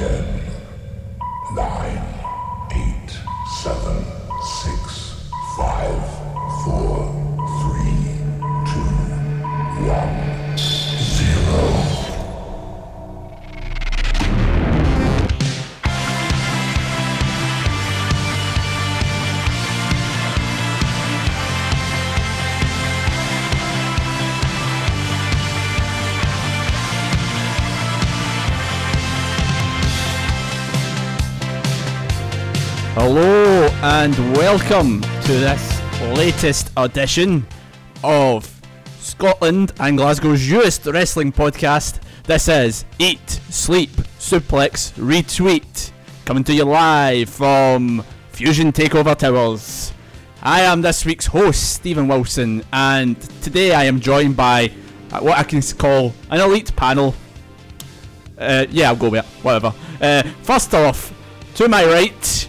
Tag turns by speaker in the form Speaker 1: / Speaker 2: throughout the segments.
Speaker 1: Ten,
Speaker 2: and welcome to this latest edition of Scotland and Glasgow's newest wrestling podcast. This is Eat, Sleep, Suplex, Retweet, coming to you live from Fusion Takeover Towers. I am this week's host, Stephen Wilson, and today I am joined by uh, what I can call an elite panel. Uh, yeah, I'll go with it. Whatever. Uh, first off, to my right,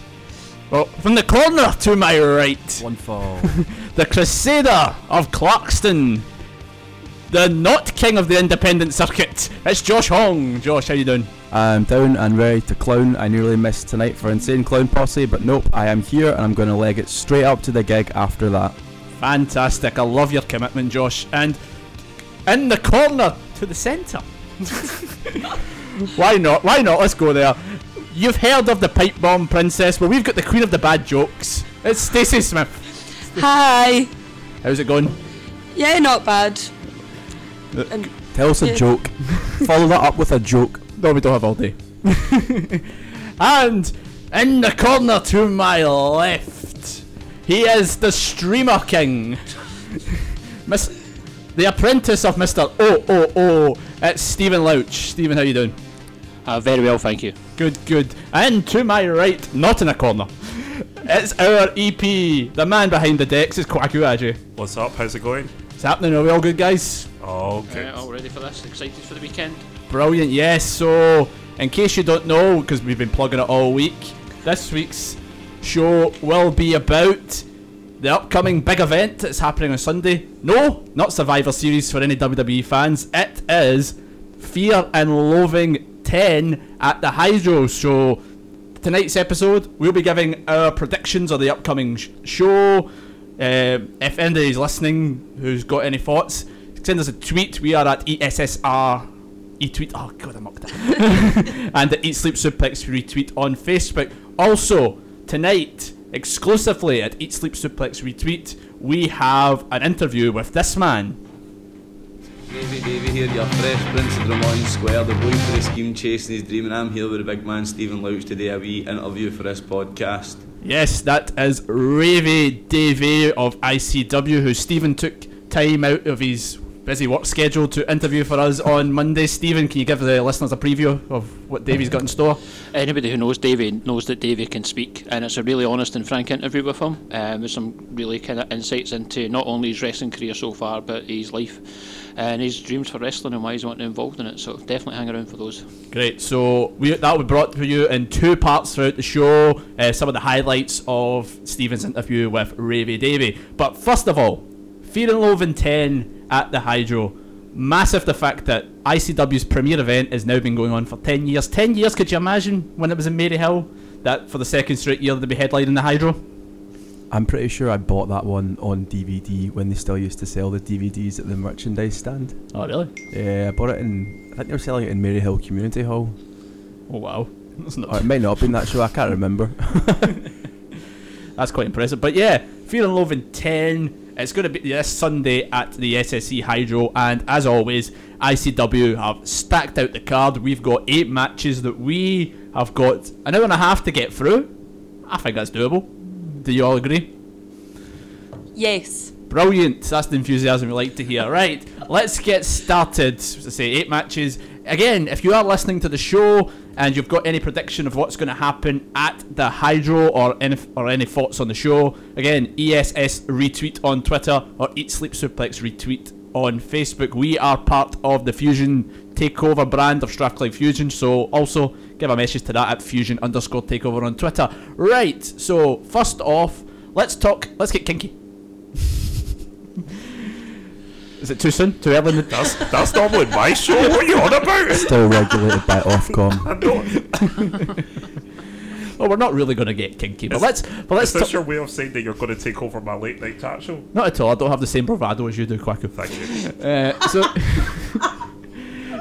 Speaker 2: well, from the corner to my right,
Speaker 3: One fall.
Speaker 2: the Crusader of Clarkston, the not king of the independent circuit. It's Josh Hong. Josh, how you doing?
Speaker 3: I'm down and ready to clown. I nearly missed tonight for Insane Clown Posse, but nope, I am here and I'm going to leg it straight up to the gig after that.
Speaker 2: Fantastic. I love your commitment, Josh. And in the corner to the centre. Why not? Why not? Let's go there. You've heard of the pipe bomb princess. Well, we've got the queen of the bad jokes. It's Stacey Smith.
Speaker 4: Hi.
Speaker 2: How's it going?
Speaker 4: Yeah, not bad. And
Speaker 3: Tell us a joke. Follow that up with a joke.
Speaker 2: No, we don't have all day. and in the corner to my left, he is the streamer king. Miss, the apprentice of Mr. Oh Oh Oh. It's Stephen Louch. Stephen, how you doing?
Speaker 5: Uh, very well, thank you.
Speaker 2: Good, good. And to my right, not in a corner, it's our EP, the man behind the decks, is Kwaku Aji.
Speaker 6: What's up? How's it going?
Speaker 2: It's happening. Are we all good, guys?
Speaker 6: Oh, good.
Speaker 5: Uh, all ready for this? Excited for the weekend?
Speaker 2: Brilliant, yes. So, in case you don't know, because we've been plugging it all week, this week's show will be about the upcoming big event that's happening on Sunday. No, not Survivor Series for any WWE fans. It is Fear and Loathing 10 at the Hydro. So, tonight's episode, we'll be giving our predictions of the upcoming sh- show. Um, if anybody's listening who's got any thoughts, send us a tweet. We are at ESSR e-tweet. Oh god, I mucked it. and the Eat Sleep Suplex retweet on Facebook. Also tonight, exclusively at Eat Sleep Suplex retweet, we have an interview with this man.
Speaker 7: Davey, Davey here, your fresh Prince of Drummoyne Square, the boy for the scheme chasing his dream, and I'm here with the big man Stephen Louch today, a wee interview for this podcast.
Speaker 2: Yes, that is Ravy Davey of ICW, who Stephen took time out of his busy work schedule to interview for us on Monday. Stephen, can you give the listeners a preview of what Davey's got in store?
Speaker 5: Anybody who knows Davey knows that Davey can speak, and it's a really honest and frank interview with him. Um, with some really kind of insights into not only his wrestling career so far, but his life and his dreams for wrestling and why he's wanting involved in it. So definitely hang around for those.
Speaker 2: Great. So we, that will be brought to you in two parts throughout the show. Uh, some of the highlights of Stephen's interview with Ravy Davy. But first of all, Fear and Loathing 10 at the Hydro. Massive the fact that ICW's premier event has now been going on for 10 years. 10 years, could you imagine when it was in Maryhill? That for the second straight year they'd be headlining the Hydro?
Speaker 3: I'm pretty sure I bought that one on DVD when they still used to sell the DVDs at the merchandise stand.
Speaker 2: Oh, really?
Speaker 3: Yeah, I bought it in. I think they were selling it in Maryhill Community Hall.
Speaker 2: Oh, wow. That's, not
Speaker 3: Or it might not have been that show, I can't remember.
Speaker 2: That's quite impressive. But yeah, Fear and Loathing 10. It's going to be this Sunday at the SSE Hydro, and as always, ICW have stacked out the card. We've got eight matches that we have got an hour and a half to get through. I think that's doable. Do you all agree?
Speaker 4: yes.
Speaker 2: Brilliant. That's the enthusiasm we like to hear. Right, let's get started. As I say, eight matches. Again, if you are listening to the show and you've got any prediction of what's going to happen at the Hydro or any or any thoughts on the show, again, ESS retweet on Twitter or Eat Sleep Suplex retweet on Facebook. We are part of the Fusion Takeover brand of Strathclyde Fusion, so also give a message to that at Fusion underscore Takeover on Twitter. Right. So first off, let's talk. Let's get kinky. Is it too soon? Too early? In the,
Speaker 6: That's that's normally my show. What are you on about?
Speaker 3: Still regulated by Ofcom.
Speaker 6: I know.
Speaker 2: well, we're not really going to get kinky, but
Speaker 6: Is-
Speaker 2: let's. But let's.
Speaker 6: Is this
Speaker 2: ta-
Speaker 6: your way of saying that you're going to take over my late night chat show?
Speaker 2: not at all. I don't have the same bravado as you do, Quacko.
Speaker 6: Thank you.
Speaker 2: Uh, so,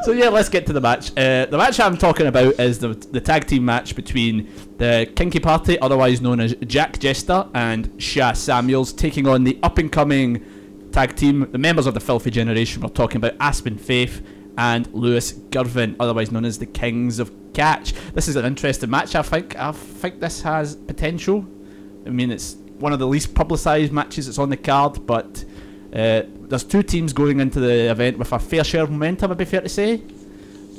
Speaker 2: so yeah, let's get to the match. Uh, the match I'm talking about is the the tag team match between the Kinky Party, otherwise known as Jack Jester and Sha Samuels, taking on the up and coming tag team, the members of the Filthy Generation. We're talking about Aspen Faith and Lewis Girvin, otherwise known as the Kings of Catch. This is an interesting match. I think. I think this has potential. I mean, it's one of the least publicised matches that's on the card, but uh, there's two teams going into the event with a fair share of momentum, I'd be fair to say.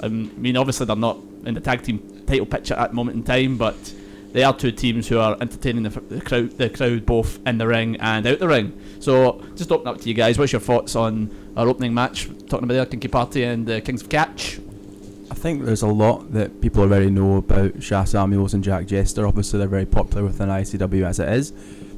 Speaker 2: Um, I mean, obviously they're not in the tag team title picture at the moment in time, but they are two teams who are entertaining the, the crowd, the crowd both in the ring and out the ring. So, just open up to you guys. What's your thoughts on our opening match? Talking about the Kinky Party and the Kings of Catch.
Speaker 3: I think there's a lot that people already know about Sha Samuels and Jack Jester. Obviously, they're very popular within ICW as it is.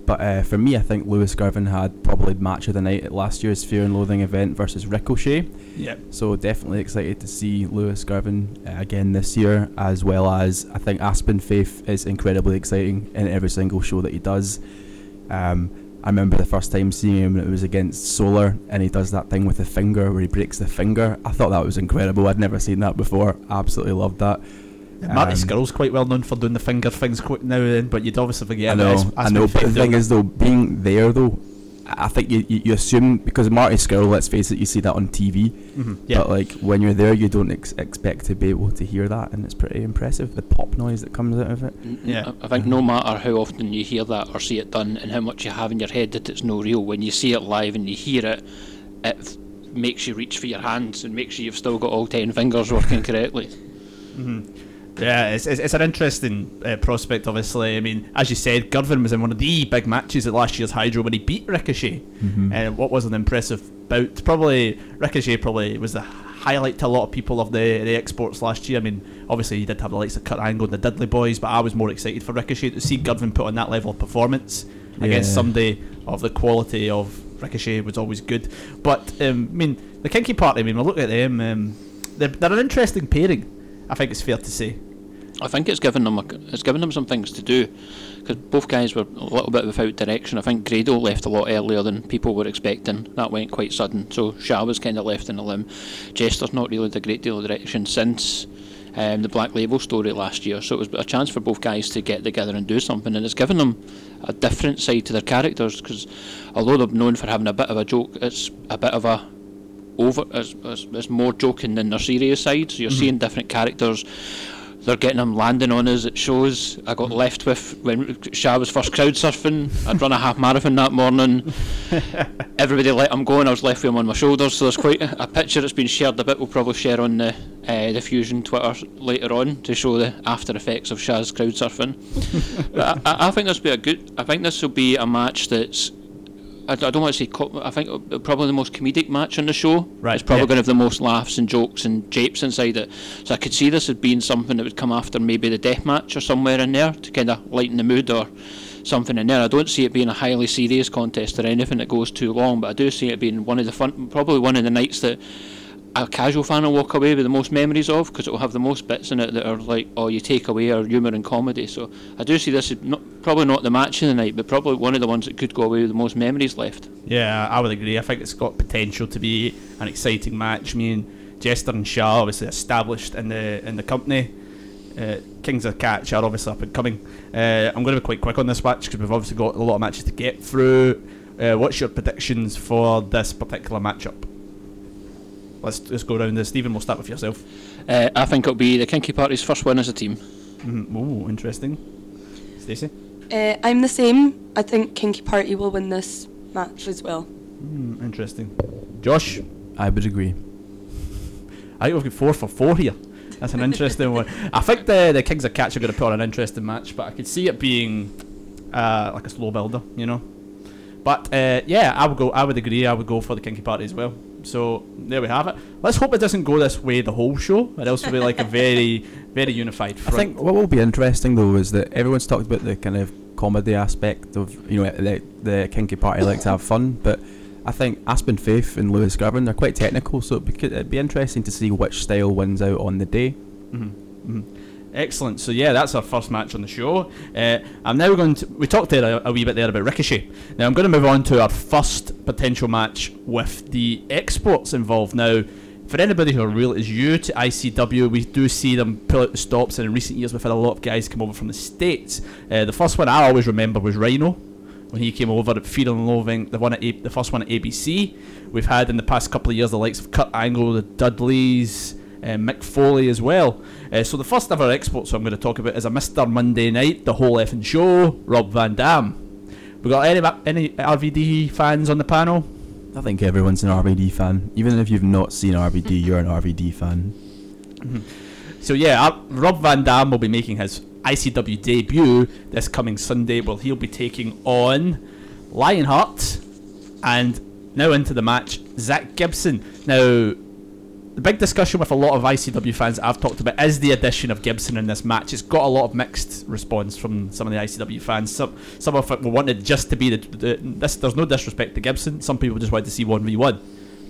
Speaker 3: But uh, for me, I think Lewis Girvin had probably match of the night at last year's Fear and Loathing event versus Ricochet.
Speaker 2: Yeah.
Speaker 3: So definitely excited to see Lewis Girvin uh, again this year, as well as I think Aspen Faith is incredibly exciting in every single show that he does. Um, I remember the first time seeing him, it was against Solar, and he does that thing with the finger where he breaks the finger. I thought that was incredible. I'd never seen that before. Absolutely loved that.
Speaker 2: Marty
Speaker 3: Um,
Speaker 2: Scurll's quite well known for doing the finger things quick now and then, but you'd obviously forget
Speaker 3: I know, I know. But the thing is, though, being there though, I I think you, you, you assume because Marty Scurll, let's face it, you see that on TV.
Speaker 2: Mhm, yeah.
Speaker 3: But like when you're there, you don't ex- expect to be able to hear that, and it's pretty impressive. The pop noise that comes out of it.
Speaker 2: Yeah.
Speaker 5: I, I think no matter how often you hear that or see it done and how much you have in your head that it's no real, when you see it live and you hear it, it f- makes you reach for your hands and makes sure you've still got all ten fingers working correctly.
Speaker 2: Yeah, it's, it's, it's an interesting uh, prospect, obviously. I mean, as you said, Girvin was in one of the big matches at last year's Hydro when he beat Ricochet. And what was an impressive bout? Probably, Ricochet probably was the highlight to a lot of people of the, the exports last year. I mean, obviously, you did have the likes of Kurt Angle and the Dudley Boys, but I was more excited for Ricochet to see Girvin put on that level of performance against
Speaker 3: Yeah.
Speaker 2: somebody of the quality of Ricochet was always good. But, um, I mean, the Kinky Party, I mean, we'll look at them. Um, they're, they're an interesting pairing, I think it's fair to say.
Speaker 5: I think it's given them a, it's given them some things to do because both guys were a little bit without direction. I think Grado left a lot earlier than people were expecting. That went quite sudden. So Sha was kind of left in a limb. Jester's not really had a great deal of direction since um, the Black Label story last year. So it was a chance for both guys to get together and do something, and it's given them a different side to their characters. Because although they're known for having a bit of a joke, it's a bit of a over. It's, it's, it's more joking than their serious side. So you're seeing different characters they're getting them landing on us at shows. I got left with when Sha was first crowd surfing. I'd run a half marathon that morning. Everybody let him go, and I was left with him on my shoulders. So there's quite a, picture that's been shared a bit. We'll probably share on the uh, the Fusion Twitter later on to show the after effects of Sha's crowd surfing. but I, I, I think this will be a good. I think this will be a match that's. I, I don't want to say. Co- I think uh, probably the most comedic match on the show.
Speaker 2: Right,
Speaker 5: It's probably
Speaker 2: yeah.
Speaker 5: going to have the most laughs and jokes and japes inside it. So I could see this as being something that would come after maybe the death match or somewhere in there to kind of lighten the mood or something in there. I don't see it being a highly serious contest or anything that goes too long, but I do see it being one of the fun, probably one of the nights that a casual fan will walk away with the most memories of because it will have the most bits in it that are like, oh, you take away our humour and comedy. So I do see this as not, probably not the match of the night, but probably one of the ones that could go away with the most memories left.
Speaker 2: Yeah, I would agree. I think it's got potential to be an exciting match. I mean, Jester and Sha obviously established in the in the company. Uh, Kings of Catch are obviously up and coming. Uh, I'm going to be quite quick on this match because we've obviously got a lot of matches to get through. Uh, what's your predictions for this particular matchup? Let's let's go around this. Stephen, we'll start with yourself.
Speaker 5: Uh, I think it'll be the Kinky Party's first win as a team.
Speaker 2: Mm, ooh, interesting. Stacey.
Speaker 4: Uh, I'm the same. I think Kinky Party will win this match as well.
Speaker 2: Mm, interesting. Josh.
Speaker 3: I would agree.
Speaker 2: I think we've got four for four here. That's an interesting one. I think the the Kings of Catch are going to put on an interesting match, but I could see it being uh, like a slow builder, you know. But uh, yeah, I would go. I would agree. I would go for the Kinky Party as well. So there we have it. Let's hope it doesn't go this way the whole show, or else it'll be like a very, very unified
Speaker 3: I think what will be interesting though is that everyone's talked about the kind of comedy aspect of you know the, the kinky party like to have fun, but I think Aspen Faith and Lewis Girvin they're quite technical, so it'd be, it'd be interesting to see which style wins out on the day. Mm-hmm. Mm-hmm.
Speaker 2: Excellent. So yeah, that's our first match on the show. Uh, I'm now going to. We talked there a, a wee bit there about Ricochet. Now I'm going to move on to our first potential match with the exports involved. Now, for anybody who are real is you to ICW, we do see them pull out the stops, and in recent years we've had a lot of guys come over from the states. Uh, the first one I always remember was Rhino. When he came over at Fear and Loathing, the one at A- the first one at ABC, we've had in the past couple of years the likes of Kurt Angle, the Dudleys, uh, Mick Foley as well. Uh, so the first ever export so I'm going to talk about is a Mr. Monday Night, the whole effing show, Rob Van Dam. We got any any RVD fans on the panel?
Speaker 3: I think everyone's an RVD fan. Even if you've not seen RVD, you're an RVD fan.
Speaker 2: So yeah, uh, Rob Van Dam will be making his ICW debut this coming Sunday. Well, he'll be taking on Lionheart, and now into the match, Zach Gibson. Now, the big discussion with a lot of ICW fans I've talked about is the addition of Gibson in this match. It's got a lot of mixed response from some of the ICW fans. Some some of it wanted just to be the, the this. There's no disrespect to Gibson. Some people just wanted to see one v one.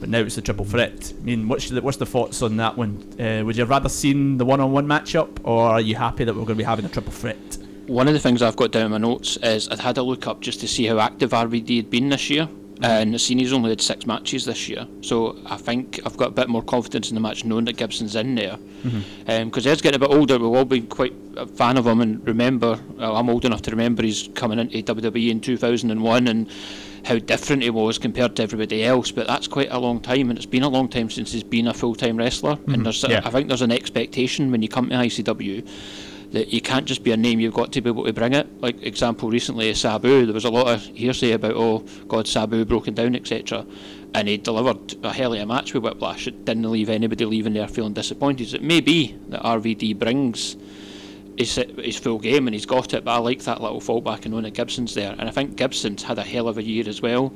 Speaker 2: But now it's a triple threat. I mean, what's the, what's the thoughts on that one? Uh, would you have rather seen the one-on-one matchup, or are you happy that we're going to be having a triple threat?
Speaker 5: One of the things I've got down in my notes is I'd had a look up just to see how active RVD had been this year. Uh, and I've seen he's only had six matches this year, so I think I've got a bit more confidence in the match knowing that Gibson's in there. Mm-hmm. Um, because Ed's getting a bit older, we've all been quite a fan of him and remember, well, I'm old enough to remember he's coming into WWE in 2001 and how different he was compared to everybody else. But that's quite a long time, and it's been a long time since he's been a full time wrestler. And mm-hmm. there's,
Speaker 2: yeah.
Speaker 5: I think there's an expectation when you come to ICW that you can't just be a name, you've got to be able to bring it. Like example recently, Sabu, there was a lot of hearsay about oh God, Sabu broken down, etc. And he delivered a hell of a match with Whiplash. It didn't leave anybody leaving there feeling disappointed. It may be that RVD brings his, his full game and he's got it, but I like that little fallback and that Gibson's there. And I think Gibson's had a hell of a year as well.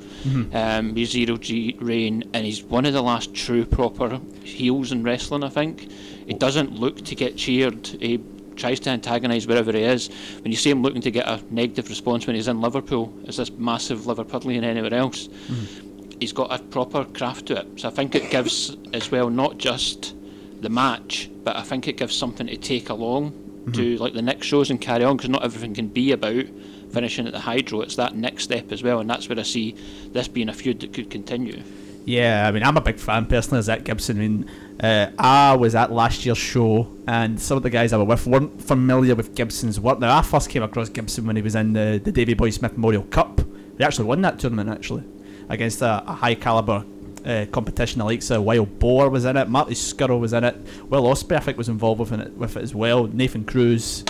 Speaker 5: Um, he's zero G reign and he's one of the last true proper heels in wrestling, I think. He doesn't look to get cheered. He tries to antagonise wherever he is. When you see him looking to get a negative response when he's in Liverpool, as this massive Liverpudlian anywhere else, mm-hmm. he's got a proper craft to it. So I think it gives as well not just the match, but I think it gives something to take along to mm-hmm. like the next shows and carry on because not everything can be about finishing at the Hydro. It's that next step as well, and that's where I see this being a feud that could continue.
Speaker 2: Yeah, I mean, I'm a big fan personally of Zach Gibson. I mean, uh, I was at last year's show, and some of the guys I were with weren't familiar with Gibson's work. Now, I first came across Gibson when he was in the, the Davy Boy Smith Memorial Cup. He actually won that tournament, actually, against a, a high caliber uh, competition. The likes of Wild Boar was in it, Marty Scurll was in it, Will Ospreay, I think, was involved with it, with it as well, Nathan Cruz.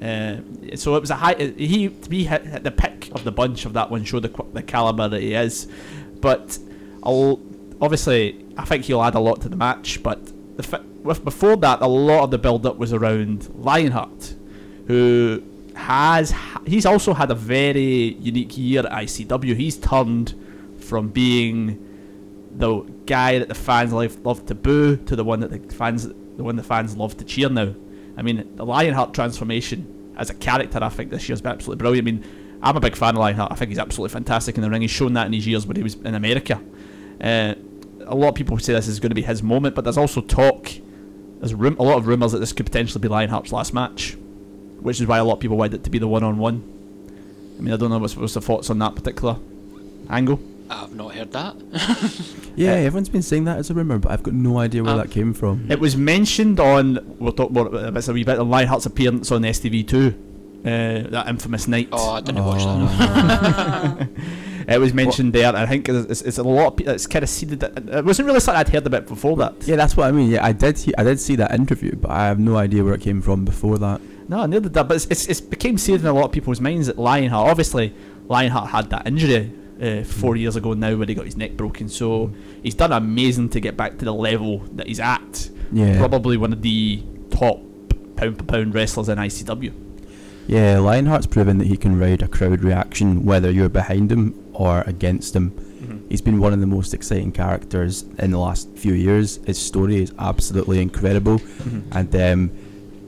Speaker 2: Uh, so it was a high. He to be hit, the pick of the bunch of that one showed the, the caliber that he is, but I'll, obviously I think he'll add a lot to the match. But the fi- with before that, a lot of the build up was around Lionheart, who has he's also had a very unique year at ICW. He's turned from being the guy that the fans love, to boo to the one that the fans the one the fans love to cheer now. I mean, the Lionheart transformation as a character, I think this year's been absolutely brilliant. I mean, I'm a big fan of Lionheart. I think he's absolutely fantastic in the ring. He's shown that in his years when he was in America. Uh, a lot of people say this is going to be his moment, but there's also talk. There's rum- a lot of rumours that this could potentially be Lionheart's last match, which is why a lot of people wanted it to be the one-on-one. I mean, I don't know what's, what's the thoughts on that particular angle.
Speaker 5: I've not heard that.
Speaker 3: Yeah, everyone's been saying that as a rumor, but I've got no idea where
Speaker 5: Um,
Speaker 3: that came from.
Speaker 2: It was mentioned on. We'll talk more about this a wee bit. On Lionheart's appearance on STV2, uh, that infamous night.
Speaker 5: oh, I didn't watch that.
Speaker 2: It was mentioned there. I think it's, it's a lot. Of, it's kind of seeded. It wasn't really something I'd heard about before that.
Speaker 3: Yeah, that's what I mean. Yeah, I did. He- I did see that interview, but I have no idea where it came from before that.
Speaker 2: No, neither did that. But it's, it's, it's became seeded in a lot of people's minds that Lionheart. Obviously, Lionheart had that injury uh, four years ago now, where he got his neck broken. So he's done amazing to get back to the level that he's at.
Speaker 3: Yeah,
Speaker 2: Probably one of the top pound for pound wrestlers in ICW.
Speaker 3: yeah. Lionheart's proven that he can ride a crowd reaction, whether you're behind him or against him. He's been one of the most exciting characters in the last few years. His story is absolutely incredible, and um,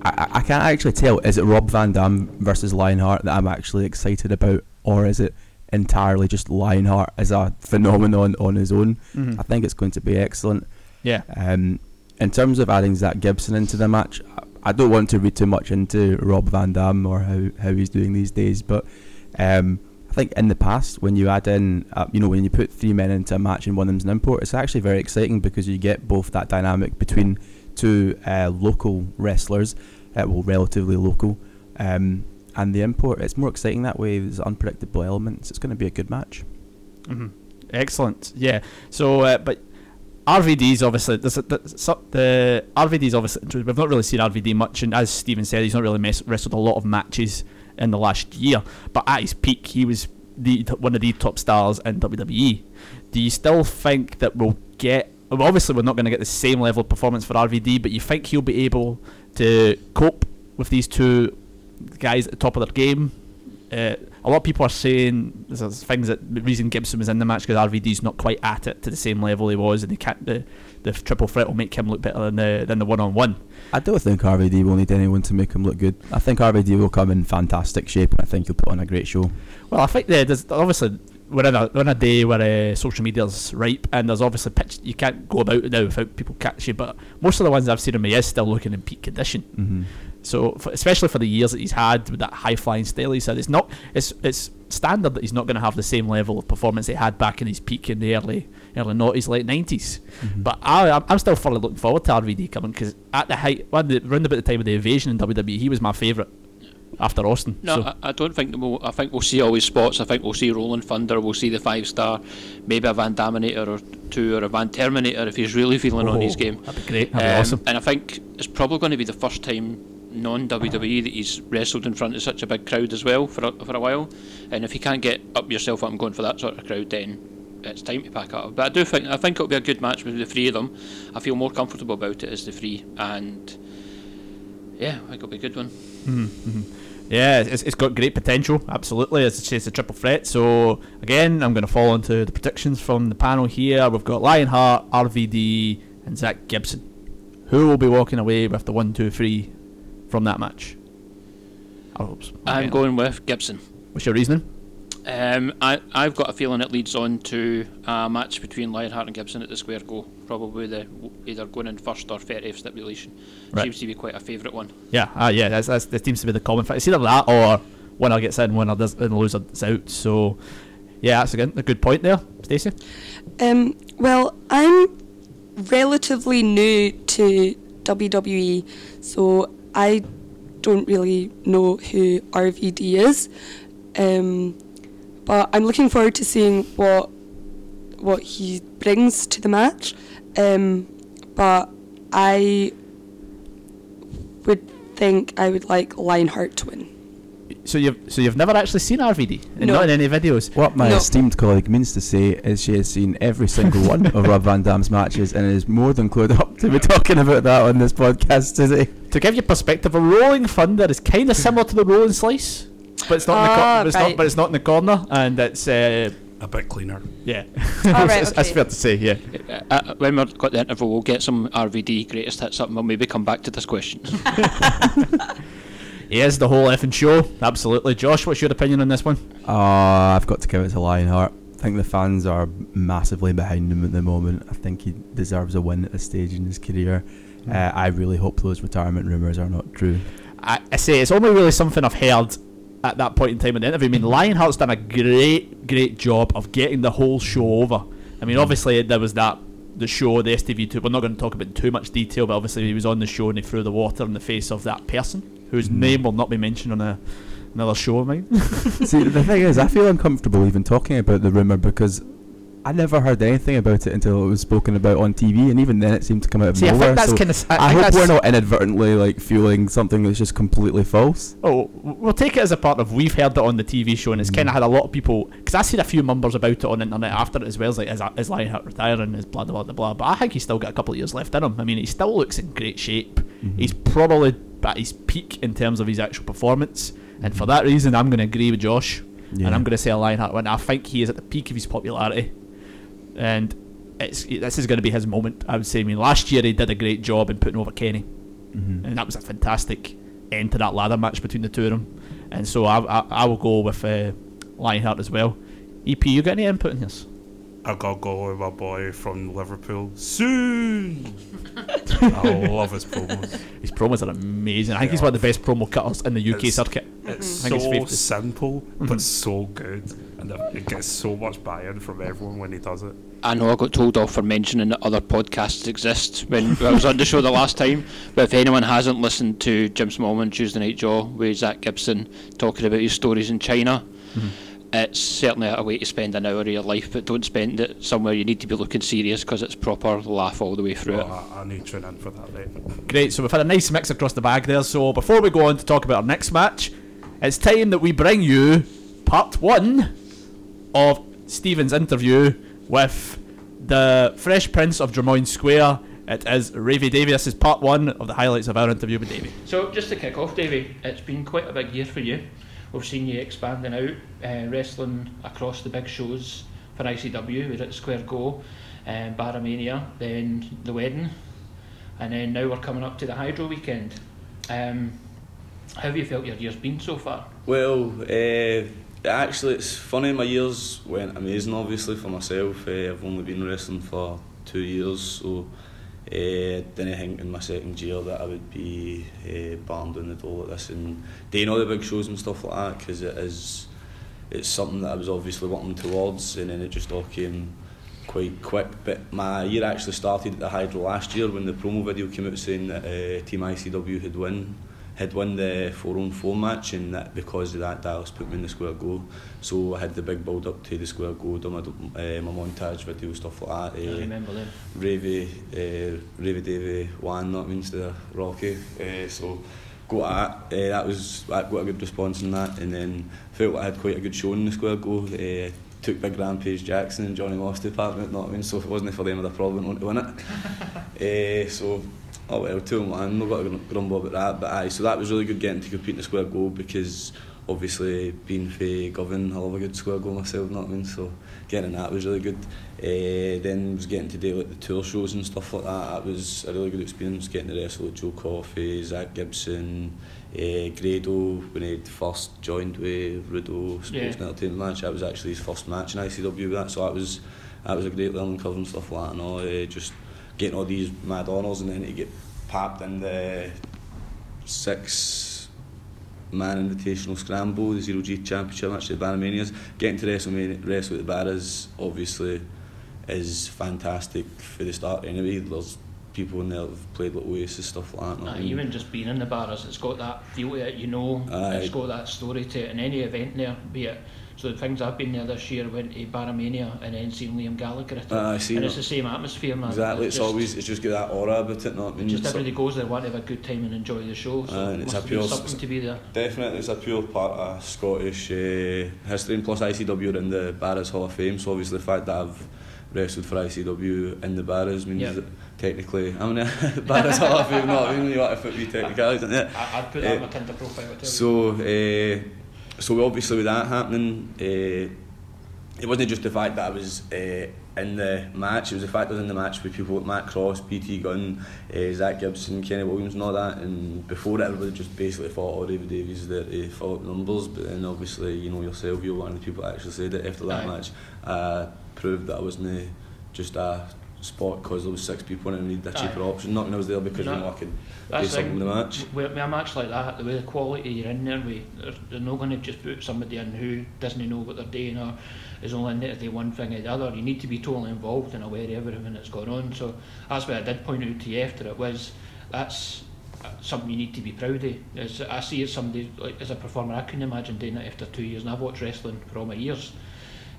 Speaker 3: I, I- can't actually tell. Is it Rob Van Dam versus Lionheart that I'm actually excited about, or is it entirely just Lionheart as a phenomenon on his own.
Speaker 2: Mhm.
Speaker 3: I think it's going to be excellent.
Speaker 2: Yeah.
Speaker 3: Um, in terms of adding Zach Gibson into the match, I- don't want to read too much into Rob Van Dam or how, how he's doing these days, but um, think in the past when you add in, uh, you know, when you put three men into a match and one of them's an import, it's actually very exciting because you get both that dynamic between two uh, local wrestlers, uh, well, relatively local, um, and the import. It's more exciting that way. There's unpredictable elements. It's going to be a good match.
Speaker 2: hmm Excellent. Yeah. So, uh, but RVD's obviously there's a, there's so- the RVD's obviously we've not really seen RVD much, and as Stephen said, he's not really mess, wrestled a lot of matches in the last year. But at his peak, he was the one of the top stars in WWE. Do you still think that we'll get? Well, obviously, we're not going to get the same level of performance for RVD, but you think he'll be able to cope with these two guys at the top of their game? Uh, a lot of people are saying there's things that the reason Gibson was in the match because RVD's not quite at it to the same level he was, and he can't, the the triple threat will make him look better than the than the one on one.
Speaker 3: I don't think RVD will need anyone to make him look good. I think RVD will come in fantastic shape, and I think he'll put on a great show.
Speaker 2: Well, I think there's obviously we're in a we're in a day where uh, social media's ripe, and there's obviously pitch you can't go about it now without people catch you. But most of the ones I've seen him, he is still looking in peak condition.
Speaker 3: hmm
Speaker 2: So f especially for the years that he's had with that high flying style, he said it's not it's it's standard that he's not going to have the same level of performance he had back in his peak in the early early noughties, late 90s But I I'm- I'm still fully looking forward to RVD coming because at the height when the, about the time of the invasion in WWE, he was my favourite after Austin.
Speaker 5: No,
Speaker 2: so,
Speaker 5: I, I don't think we'll. I think we'll see all his spots. I think we'll see Rolling Thunder. We'll see the five star, maybe a Van Daminator or two, or a Van Terminator if he's really feeling on his
Speaker 2: Oh,
Speaker 5: game.
Speaker 2: That'd be great. That'd be
Speaker 5: Um,
Speaker 2: awesome.
Speaker 5: And I think it's probably going to be the first time non WWE that he's wrestled in front of such a big crowd as well for a, for a while. And if you can't get up yourself I'm going for that sort of crowd, then it's time to pack up. But I do think I think it'll be a good match with the three of them. I feel more comfortable about it as the three, and yeah, I think it'll be a good one. Hmm, hmm.
Speaker 2: Yeah, it's, it's got great potential, absolutely. As it's, it's a triple threat. So, again, I'm going to fall into the predictions from the panel here. We've got Lionheart, RVD, and Zach Gibson. Who will be walking away with the one, two, three from that match? I hope so.
Speaker 5: I'm going with Gibson.
Speaker 2: What's your reasoning?
Speaker 5: Um, I, I've got a feeling it leads on to a match between Lionheart and Gibson at the Square Go. Probably the either going in first or 30th stipulation.
Speaker 2: Right.
Speaker 5: Seems to be quite a favourite one.
Speaker 2: Yeah, ah, yeah, that's, that's, that seems to be the common fact. It's either that or winner gets in, winner does, and the loser is out. So, yeah, that's again a good point there, Stacey.
Speaker 4: Um, well, I'm relatively new to WWE, so I don't really know who RVD is. Um, but I'm looking forward to seeing what what he brings to the match. Um, but I would think I would like Lionheart to win.
Speaker 2: So you've so you've never actually seen RVD, and
Speaker 4: No.
Speaker 2: not in any videos.
Speaker 3: What my
Speaker 4: No.
Speaker 3: esteemed colleague means to say is she has seen every single one of Rob Van Dam's matches and is more than clued up to be talking about that on this podcast today.
Speaker 2: To give you perspective, a rolling thunder is kind of similar to the rolling slice, but it's not. in the
Speaker 4: Ah,
Speaker 2: cor- but it's not. But it's not in the corner, and it's uh,
Speaker 6: A bit cleaner.
Speaker 2: yeah.
Speaker 4: All right,
Speaker 2: that's, that's
Speaker 4: okay.
Speaker 2: fair to say. Yeah.
Speaker 5: Uh, uh, when we've got the interval, we'll get some RVD greatest hits up and we'll maybe come back to this question.
Speaker 2: He is the whole effing show. Absolutely, Josh. What's your opinion on this one?
Speaker 3: Uh, I've got to give it to Lionheart. I think the fans are massively behind him at the moment. I think he deserves a win at this stage in his career.
Speaker 2: Hmm.
Speaker 3: Uh, I really hope those retirement rumours are not true.
Speaker 2: I, I say it's only really something I've heard at that point in time in the interview. I mean, Lionheart's done a great, great job of getting the whole show over. I mean, mm. obviously there was that the show, the STV2. We're not going to talk about in too much detail, but obviously he was on the show and he threw the water in the face of that person whose mm. name will not be mentioned on a another show of mine.
Speaker 3: See, the thing is, I feel uncomfortable even talking about the rumour because I never heard anything about it until it was spoken about on TV, and even then it seemed to come out of
Speaker 2: See, I
Speaker 3: nowhere.
Speaker 2: think that's
Speaker 3: so
Speaker 2: kind of.
Speaker 3: I, hope we're not inadvertently like fueling something that's just completely false.
Speaker 2: Oh, we'll take it as a part of we've heard it on the TV show, and it's mm-hmm. kind of had a lot of people. Because I seen a few numbers about it on the internet after it as well. As like, is, uh, is Lionheart retiring? Is blah blah blah blah. But I think he's still got a couple of years left in him. I mean, he still looks in great shape. Mm-hmm. He's probably at his peak in terms of his actual performance, and for mm-hmm. that reason, I'm going to agree with Josh,
Speaker 3: Yeah.
Speaker 2: and I'm going to say a Lionheart win. I think he is at the peak of his popularity, and it's this is going to be his moment. I would say. I mean, last year he did a great job in putting over Kenny
Speaker 3: Mm-hmm.
Speaker 2: and that was a fantastic end to that ladder match between the two of them. And so I, I, I will go with uh, Lionheart as well. EP, you got any input in this?
Speaker 6: I gotta go with my boy from Liverpool. Soon! I love his promos.
Speaker 2: His promos are amazing. I think he's one of the best promo cutters in the UK
Speaker 6: It's-
Speaker 2: circuit.
Speaker 6: It's
Speaker 2: I think it's
Speaker 6: so
Speaker 2: fifty.
Speaker 6: simple, but so good. And it gets so much buy-in from everyone when he does it.
Speaker 5: I know I got told off for mentioning that other podcasts exist when I was on the show the last time. But if anyone hasn't listened to Jim Smallman Tuesday Night Jaw with Zach Gibson talking about his stories in China, mm-hmm. it's certainly a way to spend an hour of your life. But don't spend it somewhere you need to be looking serious because it's proper laugh all the way through
Speaker 6: Well,
Speaker 5: it.
Speaker 6: I, I need to tune in for that then.
Speaker 2: Great, so we've had a nice mix across the bag there. So before we go on to talk about our next match, it's time that we bring you part one of Stephen's interview with the Fresh Prince of Drummoyne Square. It is Ravy Davy. This is part one of the highlights of our interview with Davy.
Speaker 5: So just to kick off, Davey, it's been quite a big year for you. We've seen you expanding out, uh, wrestling across the big shows for ICW. We're at Square Go, um, BarraMania, then the wedding, and then now we're coming up to the Hydro weekend. Um, how have you felt your year's been so far?
Speaker 7: Well, uh, actually, it's funny. My years went amazing. Obviously for myself, uh, I've only been wrestling for two years, so uh, didn't think in my second year that I would be uh, barned in the door like this and doing all the big shows and stuff like that because it is it's something that I was obviously working towards, and then it just all came quite quick. But my year actually started at the Hydro last year when the promo video came out saying that uh, Team ICW had won had won the four on four match, and that because of that, Dallas put me in the square go. So I had the big build up to the square go, done my, uh, my montage video, stuff like that.
Speaker 5: I
Speaker 7: Uh,
Speaker 5: remember them.
Speaker 7: Ravy, uh, Ravy Davy won, that means the Rocky. Uh, so got that. Uh, that was that got a good response in that, and then felt like I had quite a good show in the square go. Uh, took Big Rampage Jackson and Johnny Moss to department, know what I mean? So if it wasn't for them, I'd have probably to win it. uh, so oh well, two and one, not got to grumble about that, but aye, so that was really good getting to compete in the square goal because obviously being for Govan, I love a good square goal myself, not I mean? So getting that was really good. Uh, then was getting to do like the tour shows and stuff like that. That was a really good experience getting to wrestle with Joe Coffey, Zach Gibson, uh, Grado when he first joined with Rudo Sports
Speaker 5: yeah.
Speaker 7: and Entertainment Match. That was actually his first match in ICW with that, so that was that was a great learning curve and stuff like that and all. Uh, just getting all these mad honours and then to get papped in the six man invitational scramble, the zero G championship match, the BarraManias. Getting to WrestleMania, wrestle with the Barras obviously is fantastic for the start anyway. There's people in there that've played like Oasis stuff like that. know what I mean?
Speaker 5: even just being in the bars, it's got that feel to it, you know,
Speaker 7: Aye.
Speaker 5: it's got that story to it. And any event there, be it, so the things I've been there this year, went to BarraMania and then seen Liam Gallagher at it.
Speaker 7: I see
Speaker 5: and it's the same atmosphere, man.
Speaker 7: Exactly, it's
Speaker 5: just,
Speaker 7: always it's just got that aura about it. Not I mean,
Speaker 5: just
Speaker 7: It's
Speaker 5: everybody goes there, want to have a good time and enjoy the show. So
Speaker 7: Aye, and it's a pure-
Speaker 5: something to be there.
Speaker 7: Definitely, it's a pure part of Scottish uh, history, and plus ICW are in the Barras Hall of Fame. So obviously, the fact that I've wrestled for ICW in the Barras means
Speaker 5: Yeah.
Speaker 7: that technically I'm in the Barras Hall of Fame. Not even you want to put me technicalities it.
Speaker 5: I, I'd put that
Speaker 7: Eh,
Speaker 5: in my Tinder profile.
Speaker 7: So, uh, so obviously with that happening, uh, it wasn't just the fact that I was uh, in the match, it was the fact that I was in the match with people like Matt Cross, PT Gunn, uh, Zach Gibson, Kenny Williams and all that, and before that everybody just basically thought, oh, David Davies to fill up numbers, but then obviously, you know yourself, you're one of the people that actually said it after that
Speaker 5: Aye.
Speaker 7: match, uh, proved that I wasn't just a spot because there was six people and I needed a
Speaker 5: Aye.
Speaker 7: cheaper option, not when I was there because
Speaker 5: No.
Speaker 7: you know I could do
Speaker 5: That's the
Speaker 7: something
Speaker 5: thing,
Speaker 7: with the match.
Speaker 5: With, with a match like that, the way the quality you're in there with, they're, they're not going to just put somebody in who doesn't know what they're doing or is only in there to do one thing or the other. You need to be totally involved and aware of everything that's going on. So that's what I did point out to you after it was that's something you need to be proud of. As I see as somebody like as a performer, I couldn't imagine doing it after two years, and I've watched wrestling for all my years.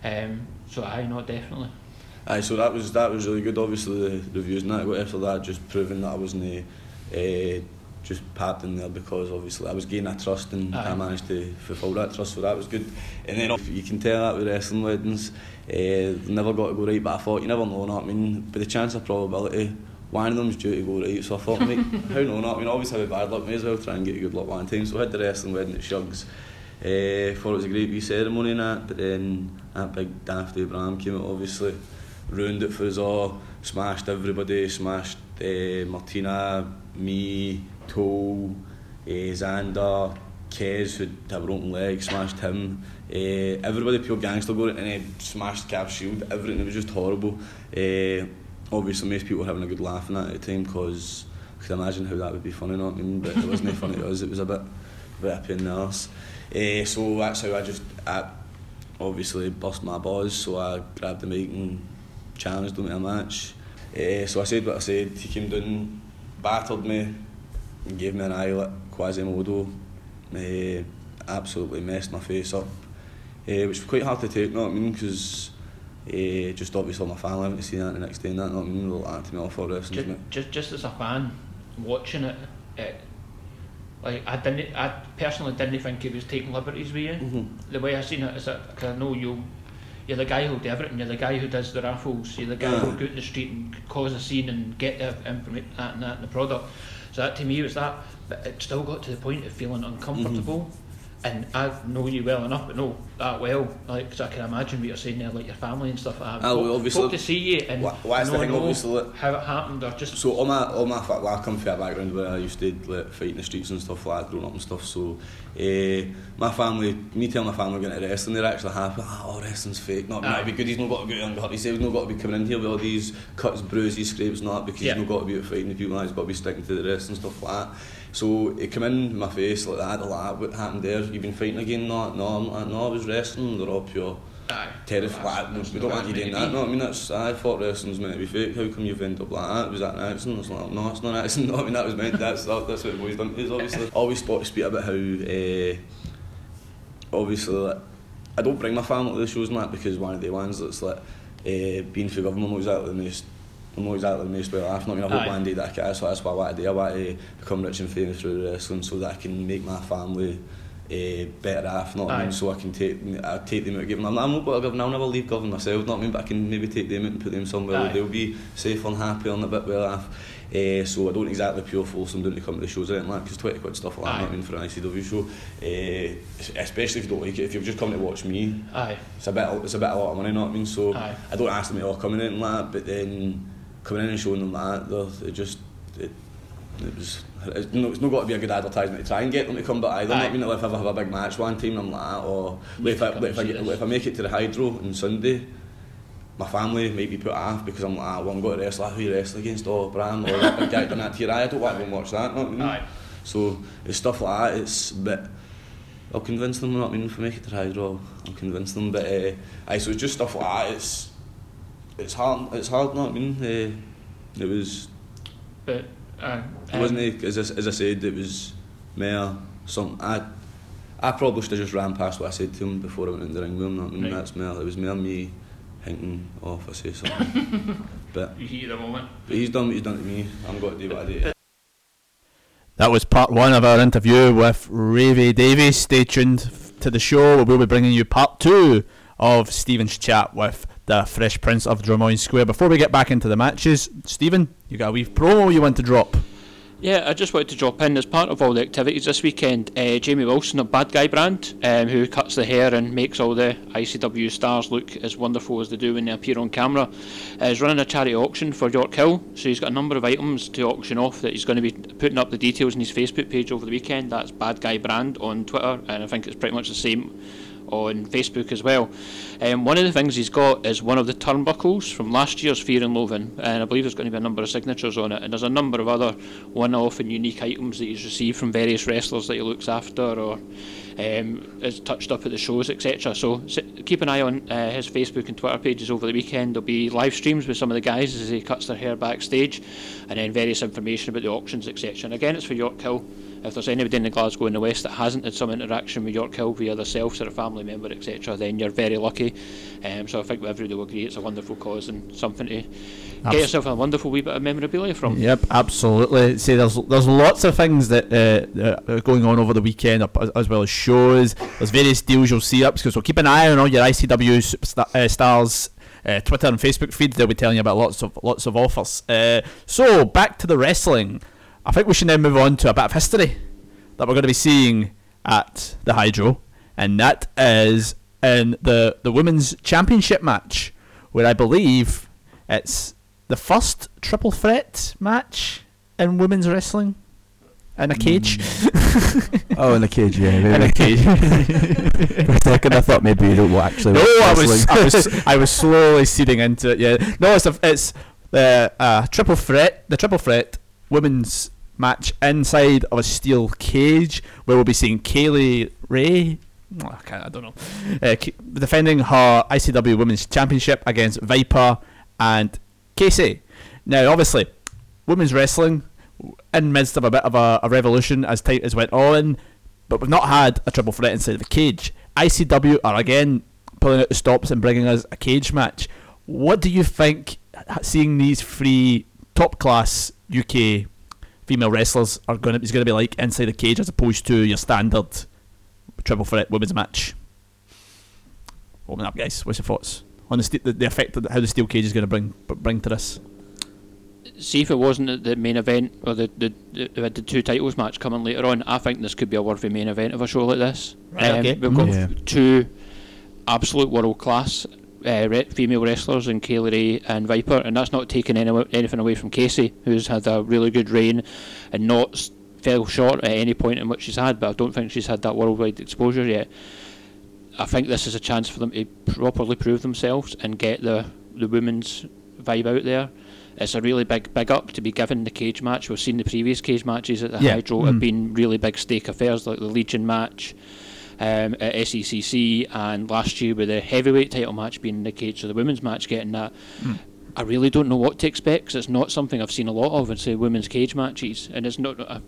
Speaker 5: Um, so I know definitely.
Speaker 7: Aye, so that was that was really good. Obviously, the reviews and that after that, just proving that I wasn't uh, just papped in there because obviously I was gaining that trust and
Speaker 5: Aye.
Speaker 7: I managed to fulfil that trust, so that was good. And then you can tell that with wrestling weddings, uh, never got to go right, but I thought you never know, what I mean? But the chance of probability, one of them's due to go right, so I thought, mate, how know, not? I mean, always have a bad luck, may as well try and get a good luck one time. So I had the wrestling wedding at Shugs. Uh, thought it was a great wee ceremony and that, but then that big daft Abraham came out, obviously ruined it for us all, smashed everybody, smashed uh, Martina, me, Toll, uh, Xander, Kez who'd have a broken leg, smashed him. Uh, everybody pure gangster it and then smashed Cap Shield, everything, it was just horrible. Uh, obviously most people were having a good laugh in that at the time because I could imagine how that would be funny, not I mean, but it wasn't funny to us, it was a bit, a bit pain in the arse. Uh, so that's how I just, I obviously bust my balls, so I grabbed the mic and challenged him to a match. Uh, so I said what I said, he came down, battered me, and gave me an eye like Quasimodo, uh, absolutely messed my face up, uh, which was quite hard to take, know what I mean, because uh, just obviously my family haven't seen that the next day and that, know what I mean, like to me off for.
Speaker 5: Just, just, just as a fan, watching it, it like I didn't, I personally didn't think he was taking liberties with you.
Speaker 7: Mhm.
Speaker 5: The way I seen it is that, cause I know you, you're the guy who'll do everything. You're the guy who does the raffles. You're the guy who'll mm. go out in the street and cause a scene and get the information that and that and the product. So that to me was that, but it still got to the point of feeling uncomfortable. Mm-hmm. And I know you well enough, but know that well, like, so I can imagine what you're saying there, like your family and stuff. Like that.
Speaker 7: Well, obviously-
Speaker 5: folk to see you and
Speaker 7: Wha- what's the thing, obviously, like-
Speaker 5: how it happened or just
Speaker 7: So all my all my fa- well, I come from a background where I used to like, fight in the streets and stuff like that, growing up and stuff. So uh, my family, me telling my family going to wrestling, they're actually happy. Ah, oh, wrestling's fake. Not
Speaker 5: Aye.
Speaker 7: be good. He's not got to go and hurt himself. He's not got to be coming in here with all these cuts, bruises, scrapes, and that because
Speaker 5: Yeah.
Speaker 7: he's not got to be fighting the people. He's got to be sticking to the wrestling stuff like that. So it come in my face like that. Like, what happened there? You've been fighting again? No, no, I'm like, no. I was wrestling. They're all pure
Speaker 5: Aye.
Speaker 7: terrified.
Speaker 5: That's
Speaker 7: we don't want you doing that. No, I mean that's I thought wrestling's meant to be fake. How come you've ended up like that? Was that an accident? It's like no, it's not an accident. No, I mean that was meant. That's that, that's what the boys done. Is obviously always thought to speak about how uh, obviously like, I don't bring my family to the shows that because one of the ones that's like uh, being for government not exactly the most. I'm not exactly the most well off. I mean, I hope one day that I can. So that's what I want to do. I want to become rich and famous through wrestling so that I can make my family uh, better off. Not I mean, so I can take I take them out. Give them. I'm not going to Govan. I'll never leave Govan myself. Not I mean, but I can maybe take them out and put them somewhere where they'll be safe and happy and a bit well off. Uh, so I don't exactly pure force them down to come to the shows or anything like because 20 quid stuff like that,
Speaker 5: Aye.
Speaker 7: not I mean for an ICW show, uh, especially if you don't like it, if you've just come to watch me,
Speaker 5: Aye.
Speaker 7: it's a bit it's a bit a lot of money, you know what I mean? So
Speaker 5: Aye.
Speaker 7: I don't ask them to all come in and like that, but then coming in and showing them that, though, it just, it, it was, it's not, it's not got to be a good advertisement to try and get them to come, but either, I mean, if I ever have a big match one time, I'm like, or like, if, I, like, if, I get, like, if I make it to the Hydro on Sunday, my family might be put off because I'm like, ah, well, I'm going to wrestle, who you wrestle against, or Bram, or that big guy done that to your eye, I don't want to go and watch that, you know what I mean?
Speaker 5: Aye.
Speaker 7: So, it's stuff like that, it's a bit, I'll convince them, you know what I mean, if I make it to the Hydro, I'll, I'll convince them, but, uh, aye, so it's just stuff like that, it's, it's hard. It's hard. Not I mean, uh, it was.
Speaker 5: But uh,
Speaker 7: It
Speaker 5: um,
Speaker 7: wasn't it, as I, as I said, it was more some. I I probably should have just ran past what I said to him before I went in the ring with him. I mean,
Speaker 5: Right.
Speaker 7: that's more. It was more me thinking, oh, if I say something. but,
Speaker 5: you heat the moment.
Speaker 7: but he's done what he's done to me. I'm going to do what I do.
Speaker 2: That was part one of our interview with Ravy Davies. Stay tuned to the show. We'll be bringing you part two of Stephen's chat with the Fresh Prince of Drummoyne Square. Before we get back into the matches, Stephen, you got a wee promo you want to drop?
Speaker 5: Yeah, I just wanted to drop in as part of all the activities this weekend. Uh, Jamie Wilson of Bad Guy brand, um, who cuts the hair and makes all the ICW stars look as wonderful as they do when they appear on camera, uh, is running a charity auction for Yorkhill. So he's got a number of items to auction off that he's going to be putting up the details on his Facebook page over the weekend. That's Bad Guy brand on Twitter, and I think it's pretty much the same on Facebook as well. Um, one of the things he's got is one of the turnbuckles from last year's Fear and Loathing, and I believe there's going to be a number of signatures on it, and there's a number of other one-off and unique items that he's received from various wrestlers that he looks after or um, is touched up at the shows, etc. So keep an eye on uh, his Facebook and Twitter pages over the weekend. There'll be live streams with some of the guys as he cuts their hair backstage, and then various information about the auctions, etc. And again, it's for Yorkhill. If there's anybody in the Glasgow in the West that hasn't had some interaction with Yorkhill via themselves or a family member, etc., then you're very lucky. Um, so I think everybody will agree it's a wonderful cause and something to
Speaker 2: Abs-
Speaker 5: get yourself a wonderful wee bit of memorabilia from.
Speaker 2: Yep, absolutely. See, there's there's lots of things that uh, are going on over the weekend, as, well as shows. There's various deals you'll see up. So keep an eye on all your ICW uh, stars. Uh, Twitter and Facebook feeds. They'll be telling you about lots of lots of offers. Uh, so back to the wrestling. I think we should now move on to a bit of history that we're going to be seeing at the Hydro, and that is in the the women's championship match, where I believe it's the first triple threat match in women's wrestling. in a cage.
Speaker 3: Oh, in a cage, yeah.
Speaker 2: in a cage.
Speaker 3: For a second, I thought maybe you don't actually.
Speaker 2: no, I was. I was, I was slowly seeding into it. Yeah, no, it's a, it's the uh, triple threat, the triple threat women's match inside of a steel cage, where we'll be seeing Kay Lee Ray. I, don't know. Uh, defending her ICW Women's Championship against Viper and Casey. Now, obviously, women's wrestling in midst of a bit of a, a revolution as time has went on, but we've not had a triple threat inside of a cage. ICW are again pulling out the stops and bringing us a cage match. What do you think? Seeing these three top class UK female wrestlers are going to is going to be like inside the cage as opposed to your standard triple threat women's match. Open up, guys. What's your thoughts on the st- the, the effect that how the steel cage is going to bring bring to this?
Speaker 5: See if it wasn't the main event or the the, the, the, the two titles match coming later on. I think this could be a worthy main event of a show like this. Um,
Speaker 2: Right, okay.
Speaker 5: We've got
Speaker 3: Yeah.
Speaker 5: two absolute world class uh, re- female wrestlers in Kay Lee Ray and Viper, and that's not taking any, anything away from Casey, who's had a really good reign and not fell short at any point in which she's had. But I don't think she's had that worldwide exposure yet. I think this is a chance for them to properly prove themselves and get the the women's vibe out there. It's a really big big up to be given the cage match. We've seen the previous cage matches at the
Speaker 2: Yeah.
Speaker 5: Hydro
Speaker 2: Mm.
Speaker 5: have been really big stake affairs, like the Legion match um, at SECC, and last year with the heavyweight title match being in the cage, so the women's match getting that. I really don't know what to expect 'cause it's not something I've seen a lot of in say women's cage matches, and it's not. Uh,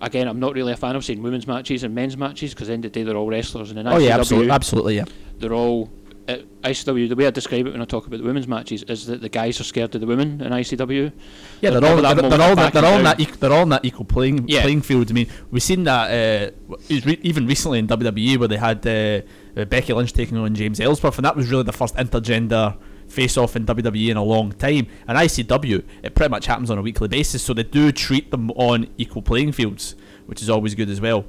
Speaker 5: again, I'm not really a fan of seeing women's matches and men's matches because at the end of the day they're all wrestlers, and in
Speaker 2: Oh yeah, absolutely, absolutely, yeah.
Speaker 5: they're all at ICW. The way I describe it when I talk about the women's matches is that the guys are scared of the women in ICW.
Speaker 2: Yeah,
Speaker 5: They're
Speaker 2: they're all they're,
Speaker 5: that
Speaker 2: they're all that, they're all in that they're all in that equal playing
Speaker 5: Yeah.
Speaker 2: playing field. I mean, we've seen that uh, w- it was re- even recently in WWE where they had uh, Becky Lynch taking on James Ellsworth, and that was really the first intergender face-off in WWE in a long time. And ICW, it pretty much happens on a weekly basis, so they do treat them on equal playing fields, which is always good as well.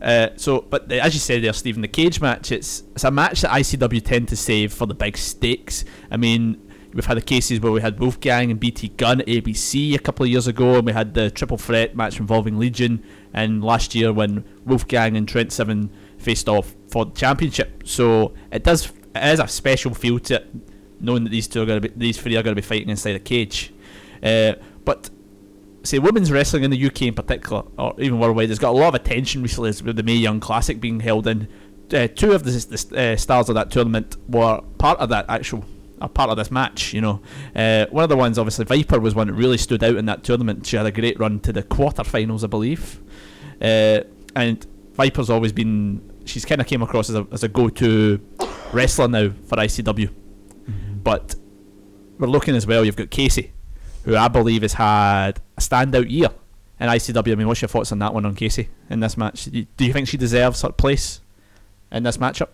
Speaker 2: Uh, so, but the, as you said there, Stephen, the cage match, it's it's a match that ICW tend to save for the big stakes. I mean, we've had the cases where we had Wolfgang and BT Gunn at ABC a couple of years ago, and we had the triple threat match involving Legion, and last year when Wolfgang and Trent Seven faced off for the championship. So it does it is a special feel to it, knowing that these two are going to be these three are going to be fighting inside a cage. Uh, but say women's wrestling in the UK in particular, or even worldwide, has got a lot of attention recently with the Mae Young Classic being held in. Uh, two of the, the uh, stars of that tournament were part of that actual, a part of this match. You know, uh, one of the ones obviously Viper was one that really stood out in that tournament. She had a great run to the quarterfinals, I believe, uh, and Viper's always been. She's kind of came across as a as a go-to wrestler now for ICW, but we're looking as well. You've got Casey, who I believe has had a standout year in ICW. I mean, what's your thoughts on that one on Casey in this match? Do you, think she deserves her place in this matchup?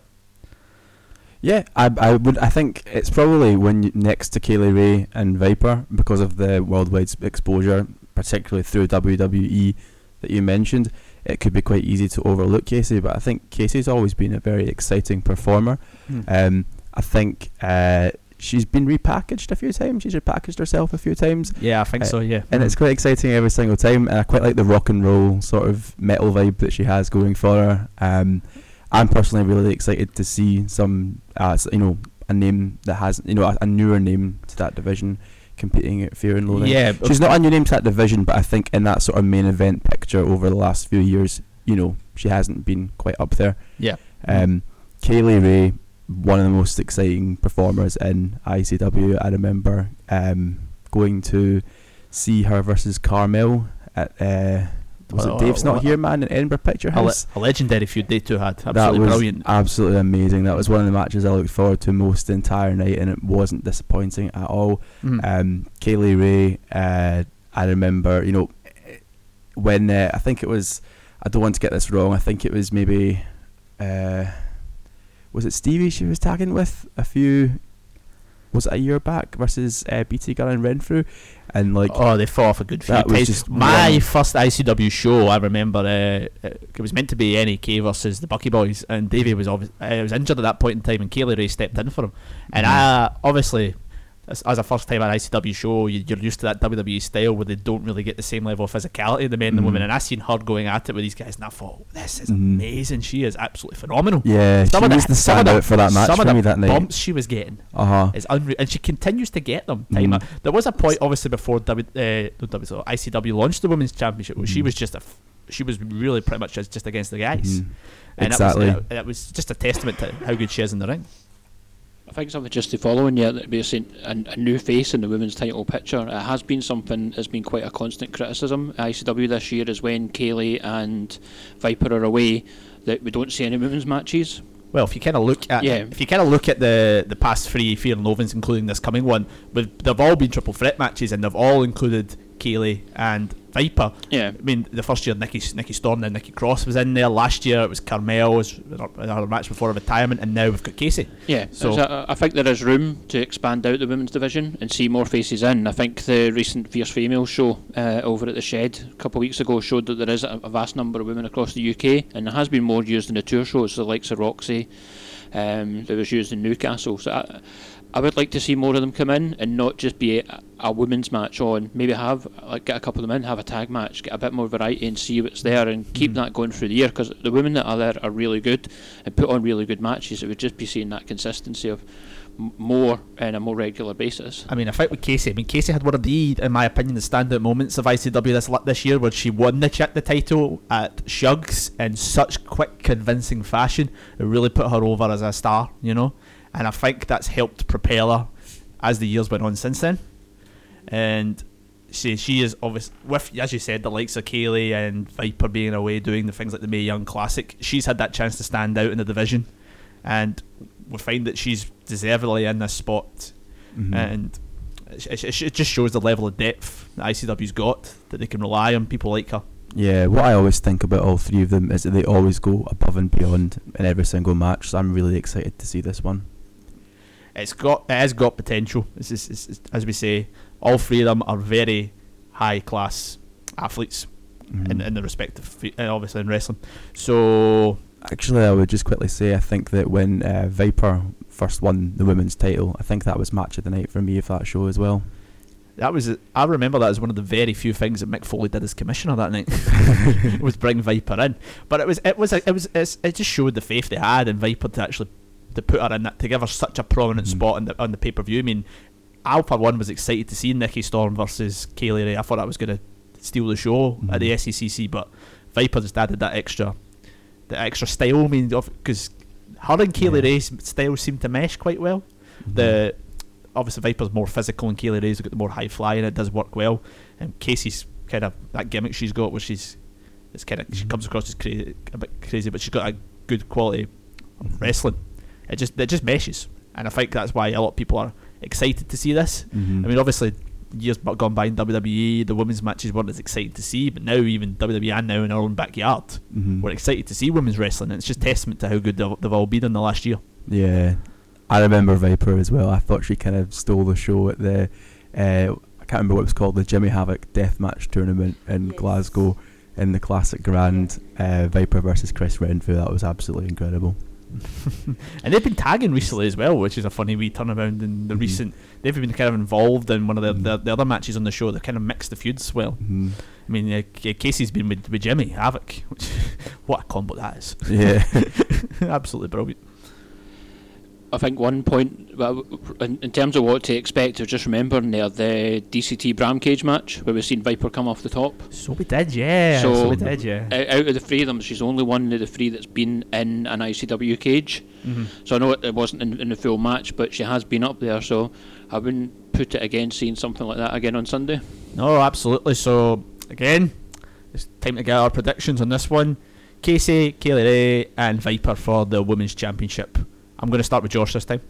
Speaker 3: Yeah, I, I would. I think it's probably when you, next to Kay Lee Ray and Viper because of the worldwide exposure, particularly through WWE that you mentioned. It could be quite easy to overlook Casey, but I think Casey's always been a very exciting performer. Um, I think uh, she's been repackaged a few times. She's repackaged herself a few times,
Speaker 2: Yeah, I think
Speaker 3: Uh,
Speaker 2: so. Yeah,
Speaker 3: and it's quite exciting every single time. And I quite like the rock and roll sort of metal vibe that she has going for her. Um, I'm personally really excited to see some, uh, you know, a name that has, you know, a, a newer name to that division competing at Fear and Loathing.
Speaker 2: yeah.
Speaker 3: She's not a new name to that division, but I think in that sort of main event picture over the last few years, you know, she hasn't been quite up there.
Speaker 2: Yeah.
Speaker 3: Um, Kay Lee Ray, one of the most exciting performers in ICW. I remember um, going to see her versus Carmel at uh, was
Speaker 2: Oh,
Speaker 3: it Dave's
Speaker 2: oh,
Speaker 3: Not
Speaker 2: oh,
Speaker 3: Here Man in Edinburgh Picture
Speaker 2: A, le-
Speaker 3: House.
Speaker 2: a legendary feud they two had.
Speaker 3: that
Speaker 2: Absolutely
Speaker 3: was
Speaker 2: brilliant.
Speaker 3: absolutely amazing. That was one of the matches I looked forward to most the entire night, and it wasn't disappointing at all.
Speaker 2: Mhm.
Speaker 3: Um, Kay Lee Ray, uh, I remember, you know, when uh, I think it was, I don't want to get this wrong. I think it was maybe, uh, was it Stevie she was tagging with a few, was it a year back versus uh, BT Gunn and Renfrew, and like
Speaker 2: oh, they fought off a good few
Speaker 3: that was just
Speaker 2: My first ICW show, I remember, uh, it was meant to be NAK versus the Bucky Boys, and Davey was obvi- uh, was injured at that point in time, and Kay Lee Ray stepped in for him. And
Speaker 3: Mhm.
Speaker 2: I obviously as, as a first time at ICW show, you, you're used to that WWE style where they don't really get the same level of physicality, the men and the women. And I seen her going at it with these guys, and I thought, this is
Speaker 3: Mhm.
Speaker 2: amazing. She is absolutely phenomenal.
Speaker 3: Yeah, she
Speaker 2: Some of
Speaker 3: was
Speaker 2: the-
Speaker 3: the
Speaker 2: some of the-
Speaker 3: standout for that match
Speaker 2: some of the
Speaker 3: that night.
Speaker 2: bumps she was getting
Speaker 3: Uh huh.
Speaker 2: is unreal, and she continues to get them. Time
Speaker 3: Mhm.
Speaker 2: There was a point, obviously, before w, uh, W, so ICW launched the women's championship, where she
Speaker 3: Mhm.
Speaker 2: was just a, f- she was really pretty much just, just against the guys, and
Speaker 3: Exactly.
Speaker 2: It was, it was just a testament to how good she is in the ring.
Speaker 5: I think something just to follow in here that we're seeing a, a new face in the women's title picture. It has been something that's been quite a constant criticism ICW this year is when Kay Lee and Viper are away that we don't see any women's matches.
Speaker 2: Well, if you kind of look at
Speaker 5: Yeah.
Speaker 2: if you kind of look at the the past three Fear and Loathings, including this coming one, they've all been triple threat matches, and they've all included Kay Lee and Viper.
Speaker 5: Yeah.
Speaker 2: I mean, the first year Nikki Nikki Storm and Nikki Cross was in there. Last year it was Carmel was another match before retirement, and now we've got Casey.
Speaker 5: Yeah,
Speaker 2: So-
Speaker 5: so I, I think there is room to expand out the women's division and see more faces in. I think the recent Fierce Female show uh, over at the Shed a couple of weeks ago showed that there is a, a vast number of women across the UK, and there has been more used in the tour shows, the likes of Roxy, um, that was used in Newcastle. So I, I would like to see more of them come in and not just be a, a women's match on. Maybe have like get a couple of them in, have a tag match, get a bit more variety, and see what's there, and keep mm-hmm. that going through the year. Because the women that are there are really good and put on really good matches. It would just be seeing that consistency of m- more on a more regular basis.
Speaker 2: I mean, I fight with Casey. I mean, Casey had one of the, in my opinion, the standout moments of ICW this this year, where she won the ch- the title at Shugs in such quick, convincing fashion. It really put her over as a star, you know. And I think that's helped propel her as the years went on since then. And she she is obvious with as you said the likes of Kay Lee and Viper being away doing the things like the Mae Young Classic. She's had that chance to stand out in the division, and we find that she's deservedly in this spot
Speaker 3: Mhm.
Speaker 2: and it, it, it just shows the level of depth that ICW's got that they can rely on people like her.
Speaker 3: Yeah, what I always think about all three of them is that they always go above and beyond in every single match. So I'm really excited to see this one.
Speaker 2: It's got it has got potential. It's, it's, it's- as we say, all three of them are very high class athletes in,
Speaker 3: Mhm.
Speaker 2: in the respective, uh, obviously in wrestling. So
Speaker 3: Actually, I would just quickly say I think that when uh, Viper first won the women's title, I think that was match of the night for me for that show as well.
Speaker 2: that was I remember that as one of the very few things that Mick Foley did as commissioner that night was bring Viper in. But it was it was a, it was it's, it just showed the faith they had in Viper to actually to put her in that to give her such a prominent
Speaker 3: Mhm.
Speaker 2: spot on the on the pay per view. I mean, I for one was excited to see Nikki Storm versus Kay Lee Ray. I thought that was going to steal the show at the
Speaker 3: Mhm.
Speaker 2: SECC, but Viper just added that extra the extra style. I mean, because her and Kay Lee
Speaker 3: Yeah.
Speaker 2: Ray's style seemed to mesh quite well.
Speaker 3: Mm-hmm.
Speaker 2: The obviously Viper's more physical and Kay Lee Ray's got the more high flying. It does work well. And Casey's kind of that gimmick she's got, where she's it's kind of she
Speaker 3: Mhm.
Speaker 2: comes across as crazy, a bit crazy, but she's got a good quality wrestling. It just it just meshes, and I think that's why a lot of people are excited to see this.
Speaker 3: Mhm.
Speaker 2: I mean, obviously. Years bu- gone by in WWE, the women's matches weren't as exciting to see, but now even WWE and now in our own backyard,
Speaker 3: Mhm.
Speaker 2: we're excited to see women's wrestling. And it's just testament to how good they've, they've all been in the last year.
Speaker 3: Yeah, I remember Viper as well. I thought she kind of stole the show at the, uh, I can't remember what it was called, the Jimmy Havoc Deathmatch tournament in
Speaker 4: Yes.
Speaker 3: Glasgow in the Classic Grand. Uh, Viper versus Chris Renfrew. That was absolutely incredible.
Speaker 2: And they've been tagging recently as well, which is a funny wee turnaround in the
Speaker 3: Mhm.
Speaker 2: recent. They've been kind of involved in one of the,
Speaker 3: Mhm.
Speaker 2: the, the other matches on the show. They kind of mixed the feuds well.
Speaker 3: Mhm.
Speaker 2: I mean, uh, Casey's been with, with Jimmy Havoc. Which, what a combo that is!
Speaker 3: Yeah.
Speaker 2: Absolutely brilliant.
Speaker 5: I think one point, well, in, in terms of what to expect, I was just remembering there the DCT Bram Cage match where we've seen Viper come off the top.
Speaker 2: So we did, yeah. So,
Speaker 5: So-
Speaker 2: we did, yeah.
Speaker 5: Out, of the three of them, she's only one of the three that's been in an ICW cage.
Speaker 2: Mhm.
Speaker 5: So I know it, wasn't in, in the full match, but she has been up there. So I wouldn't put it against seeing something like that again on Sunday.
Speaker 2: No, absolutely. So again, it's time to get our predictions on this one. Casey, Kay Lee Ray, and Viper for the women's championship. I'm going to start with Josh this time.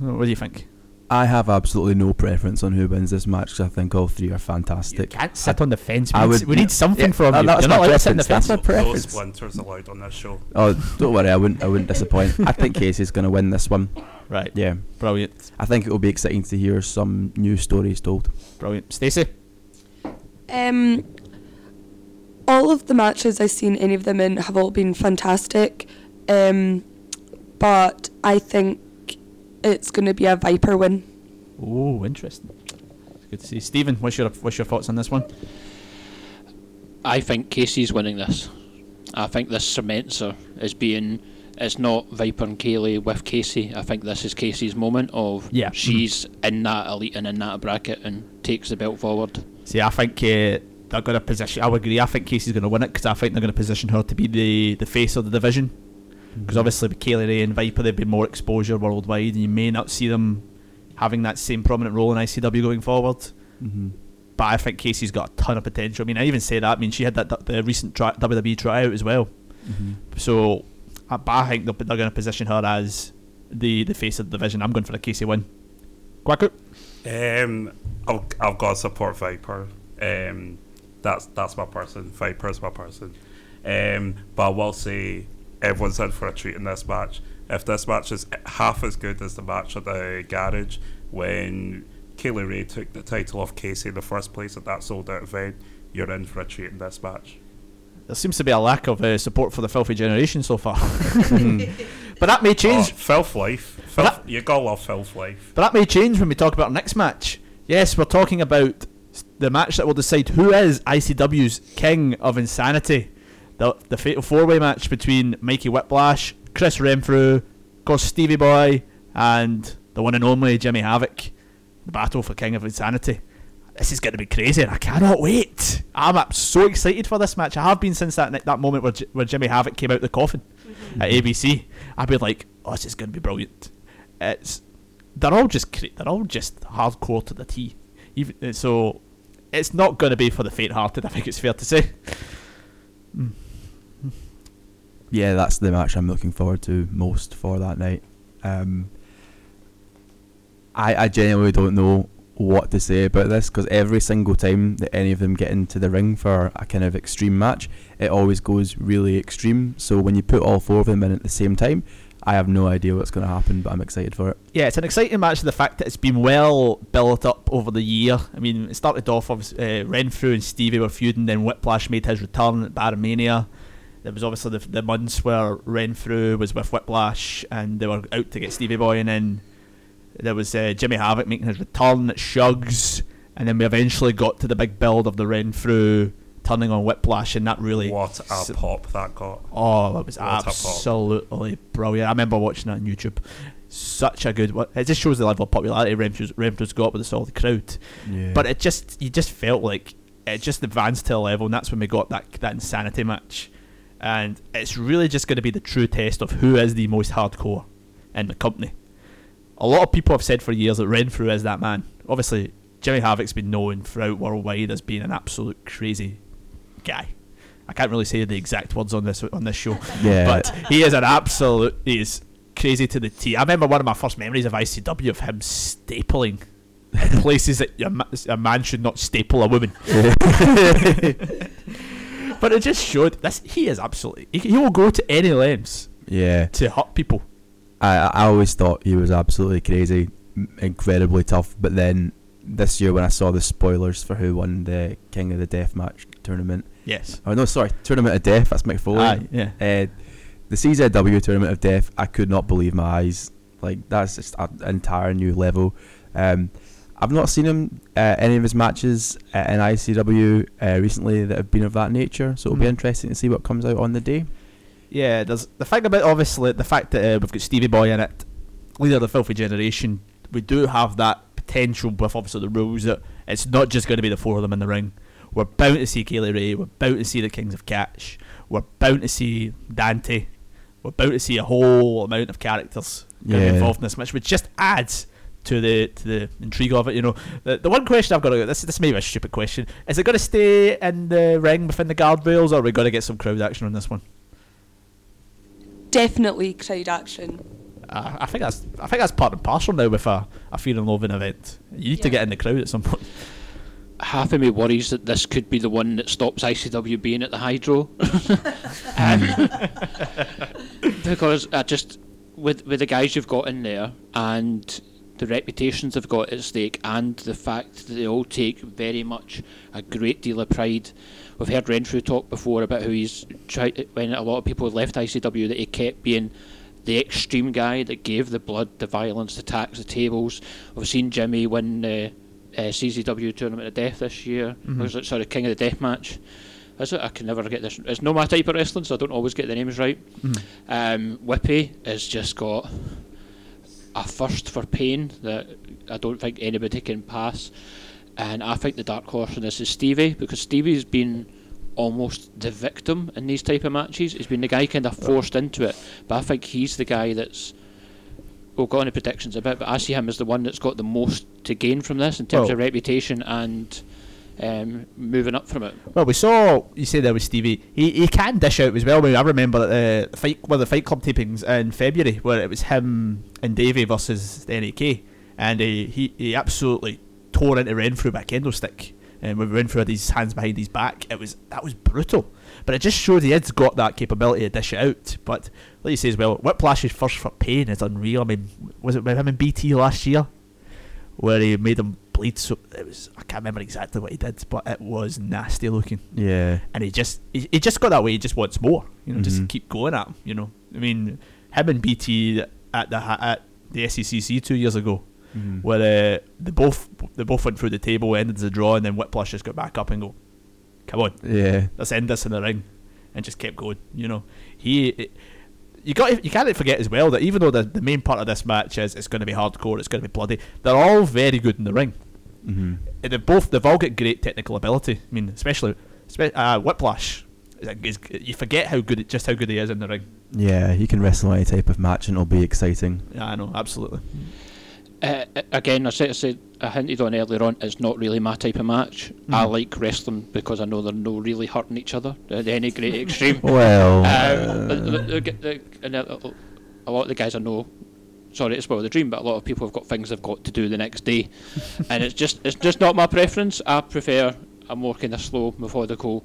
Speaker 2: What do you think?
Speaker 3: I have absolutely no preference on who wins this match because I think all three are fantastic.
Speaker 2: You can't sit on the fence. We,
Speaker 3: I
Speaker 2: need,
Speaker 3: would-
Speaker 2: we need something
Speaker 3: yeah,
Speaker 2: from
Speaker 3: uh,
Speaker 2: you.
Speaker 3: that's
Speaker 2: You're
Speaker 3: my
Speaker 2: not allowed to sit on the
Speaker 3: preference, that's
Speaker 2: fence.
Speaker 3: my
Speaker 6: No
Speaker 3: preference.
Speaker 6: splinters allowed on this show.
Speaker 3: Oh, don't worry, I wouldn't. I wouldn't disappoint. I think Casey's going to win this one.
Speaker 2: Right.
Speaker 3: Yeah,
Speaker 2: Brilliant.
Speaker 3: I think it will be exciting to hear some new stories told.
Speaker 2: Brilliant. Stacey?
Speaker 4: Um, all of the matches I've seen any of them in have all been fantastic. Um, but I think it's going to be a Viper win.
Speaker 2: Oh, interesting. Good to see. Stephen, what's your what's your thoughts on this one?
Speaker 5: I think Casey's winning this. I think this cements her as being. It's not Viper and Kay Lee with Casey. I think this is Casey's moment of
Speaker 2: Yeah.
Speaker 5: she's in that elite and in that bracket and takes the belt forward.
Speaker 2: See, I think uh, they're going to position. I would agree. I think Casey's going to win it because I think they're going to position her to be the, the face of the division. Because obviously with Kay Lee Ray and Viper, they've been more exposure worldwide, and you may not see them having that same prominent role in ICW going forward.
Speaker 3: Mm-hmm.
Speaker 2: But I think Casey's got a ton of potential. I mean, I even say that. I mean, she had that the recent tri- WWE tryout as well.
Speaker 3: Mm-hmm.
Speaker 2: So, but I think they're, they're going to position her as the the face of the division. I'm going for a Casey win. Quacker.
Speaker 6: Um, I've, I've got to support Viper. Um, that's that's my person. Viper's my person. Um, but I will say everyone's in for a treat in this match. If this match is half as good as the match at the garage when Kay Lee Ray took the title off Casey in the first place at that sold out event, you're in for a treat in this match.
Speaker 2: There seems to be a lack of uh, support for the filthy generation so far. but that may
Speaker 6: Oh,
Speaker 2: change.
Speaker 6: filth life.
Speaker 2: But
Speaker 6: Filth,
Speaker 2: that-
Speaker 6: you gotta love filth life.
Speaker 2: But that may change when we talk about our next match. Yes, we're talking about the match that will decide who is ICW's King of Insanity. The, the fatal four way match between Mikey Whiplash, Chris Renfrew, of course Stevie Boy, and the one and only Jimmy Havoc. The battle for King of Insanity. This is going to be crazy, and I cannot wait. I'm so excited for this match. I have been since that that moment where, where Jimmy Havoc came out of the coffin mm-hmm. at ABC. I've been like, oh, this is going to be brilliant. It's they're all just they're all just hardcore to the T. Even so, it's not going to be for the faint-hearted. I think it's fair to say. Hmm.
Speaker 3: Yeah, that's the match I'm looking forward to most for that night. Um, I I genuinely don't know what to say about this because every single time that any of them get into the ring for a kind of extreme match, it always goes really extreme. So when you put all four of them in at the same time, I have no idea what's going to happen, but I'm excited for it.
Speaker 2: Yeah, it's an exciting match. The fact that it's been well built up over the year. I mean, it started off with uh, Renfrew and Stevie were feuding, then Whiplash made his return at BarraMania. There was obviously the, the months where Renfrew was with Whiplash and they were out to get Stevie Boy, and then there was uh, Jimmy Havoc making his return at Shugs, and then we eventually got to the big build of the Renfrew turning on Whiplash, and that really
Speaker 6: What a
Speaker 2: s-
Speaker 6: pop that got.
Speaker 2: Oh, it was
Speaker 6: What
Speaker 2: absolutely brilliant. I remember watching that on YouTube. Such a good one. It just shows the level of popularity Renfrew's, Renfrew's got with the solid crowd.
Speaker 3: Yeah.
Speaker 2: But it just, you just felt like it just advanced to a level, and that's when we got that that insanity match. And it's really just going to be the true test of who is the most hardcore in the company. A lot of people have said for years that Renfrew is that man. Obviously, Jimmy Havoc's been known throughout worldwide as being an absolute crazy guy. I can't really say the exact words on this on this show,
Speaker 3: Yeah.
Speaker 2: but he is an absolute. He is crazy to the T. I remember one of my first memories of ICW of him stapling places that a man should not staple a woman. but it just showed this. He is absolutely. He, he will go to any lengths
Speaker 3: yeah.
Speaker 2: to hurt people.
Speaker 3: I I always thought he was absolutely crazy, incredibly tough. But then this year when I saw the spoilers for who won the King of the Death match tournament,
Speaker 2: Yes.
Speaker 3: oh no, sorry, Tournament of Death. That's Mick Foley.
Speaker 2: Aye, yeah.
Speaker 3: Uh, the CZW Tournament of Death. I could not believe my eyes. Like that's just an entire new level. Um, I've not seen him uh, any of his matches uh, in ICW uh, recently that have been of that nature. So it'll be
Speaker 2: Mhm.
Speaker 3: interesting to see what comes out on the day.
Speaker 2: Yeah, there's the fact about obviously the fact that uh, we've got Stevie Boy in it, leader of the Filthy Generation. We do have that potential with obviously the rules that it's not just going to be the four of them in the ring. We're bound to see Kay Lee Ray. We're bound to see the Kings of Catch. We're bound to see Dante. We're bound to see a whole amount of characters
Speaker 3: Yeah.
Speaker 2: involved in this match, which just adds to the to the intrigue of it. You know, the, the one question I've got to this this may be a stupid question: Is it going to stay in the ring within the guardrails, or are we going to get some crowd action on this one?
Speaker 4: Definitely crowd action.
Speaker 2: Uh, I think that's I think that's part and parcel now with a, a fear and loathing event. You need to get in the crowd at some point.
Speaker 5: half of me worries that this could be the one that stops ICW being at the Hydro. Um, because I just with with the guys you've got in there and the reputations they've got at stake and the fact that they all take very much a great deal of pride. We've heard Renfrew talk before about how he's tried when a lot of people left ICW that he kept being the extreme guy that gave the blood, the violence, the tax, the tables. We've seen Jimmy win the uh, CZW Tournament of Death this year.
Speaker 2: Mhm.
Speaker 5: Was it sorry King of the Death match? Is it? I can never get this. It's not my type of wrestling, so I don't always get the names right.
Speaker 2: Mhm.
Speaker 5: Um, Whippy has just got a thirst for pain that I don't think anybody can pass. And I think the dark horse in this is Stevie because Stevie's been almost the victim in these type of matches. He's been the guy kind of forced into it, but I think he's the guy that's. We'll go on to predictions a bit, but I see him as the one that's got the most to gain from this in terms
Speaker 2: Well-
Speaker 5: of reputation and um, moving up from it.
Speaker 2: Well, we saw you say there was Stevie. He he can dish out as well. I, remember the fight one of the Fight Club tapings in February where it was him and Davey versus the NAK, and he he, he absolutely tore into Renfrew by a kendo stick. And when Renfrew had his hands behind his back, it was that was brutal. But it just showed he has got that capability to dish it out. But like you say as well, Whiplash's first for pain is unreal. I mean, was it with him in BT last year? where he made him bleed. So it was I can't remember exactly what he did, but it was nasty looking.
Speaker 3: Yeah.
Speaker 2: And he just he, he just got that way. He just wants more. You know, just
Speaker 3: Mhm.
Speaker 2: keep going at him. You know, I mean, him and BT at the at the SECC two years ago,
Speaker 3: Mhm.
Speaker 2: where uh, they both they both went through the table, ended as a draw, and then Whiplash just got back up and go, come on,
Speaker 3: Yeah.
Speaker 2: let's end this in the ring, and just kept going. You know, he. you got you can't forget as well that even though the, the main part of this match is it's going to be hardcore, it's going to be bloody, they're all very good in the ring.
Speaker 3: Hmm
Speaker 2: And They've both they've all got great technical ability. I mean, especially spe- uh, Whiplash. is is- you forget how good just how good he is in the ring.
Speaker 3: Yeah, he can wrestle any type of match and it'll be exciting.
Speaker 2: Yeah, I know, absolutely.
Speaker 5: Uh, again, I said, I said I hinted on earlier on. It's not really my type of match. I
Speaker 2: Mhm.
Speaker 5: like wrestling because I know they're no really hurting each other at any great extreme.
Speaker 3: Well,
Speaker 5: Um, the-
Speaker 3: uh,
Speaker 5: the- the- the- and a a lot of the guys I know, sorry to spoil the dream, but a lot of people have got things they've got to do the next day, and it's just it's just not my preference. I prefer a more kind of slow, methodical,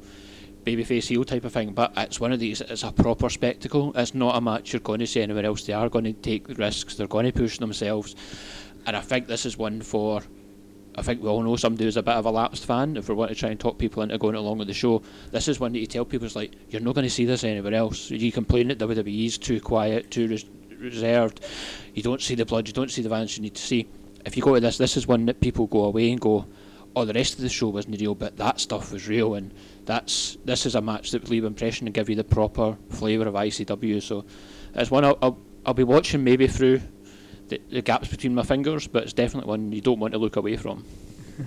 Speaker 5: babyface heel type of thing. But it's one of these. It's a proper spectacle. It's not a match you're going to see anywhere else. They are going to take risks. They're going to push themselves, and I think this is one for. I think we all know somebody who's a bit of a lapsed fan. If we want to try and talk people into going along with the show, this is one that you tell people it's like you're not going to see this anywhere else. You complain that WWE is too quiet, too res- reserved. You don't see the blood, you don't see the violence you need to see. If you go to this, this is one that people go away and go, "Oh, the rest of the show wasn't real, but that stuff was real." And that's this is a match that will leave impression and give you the proper flavour of ICW. So it's one I'll, I'll, I'll be watching maybe through the, the gaps between my fingers, but it's definitely one you don't want to look away from.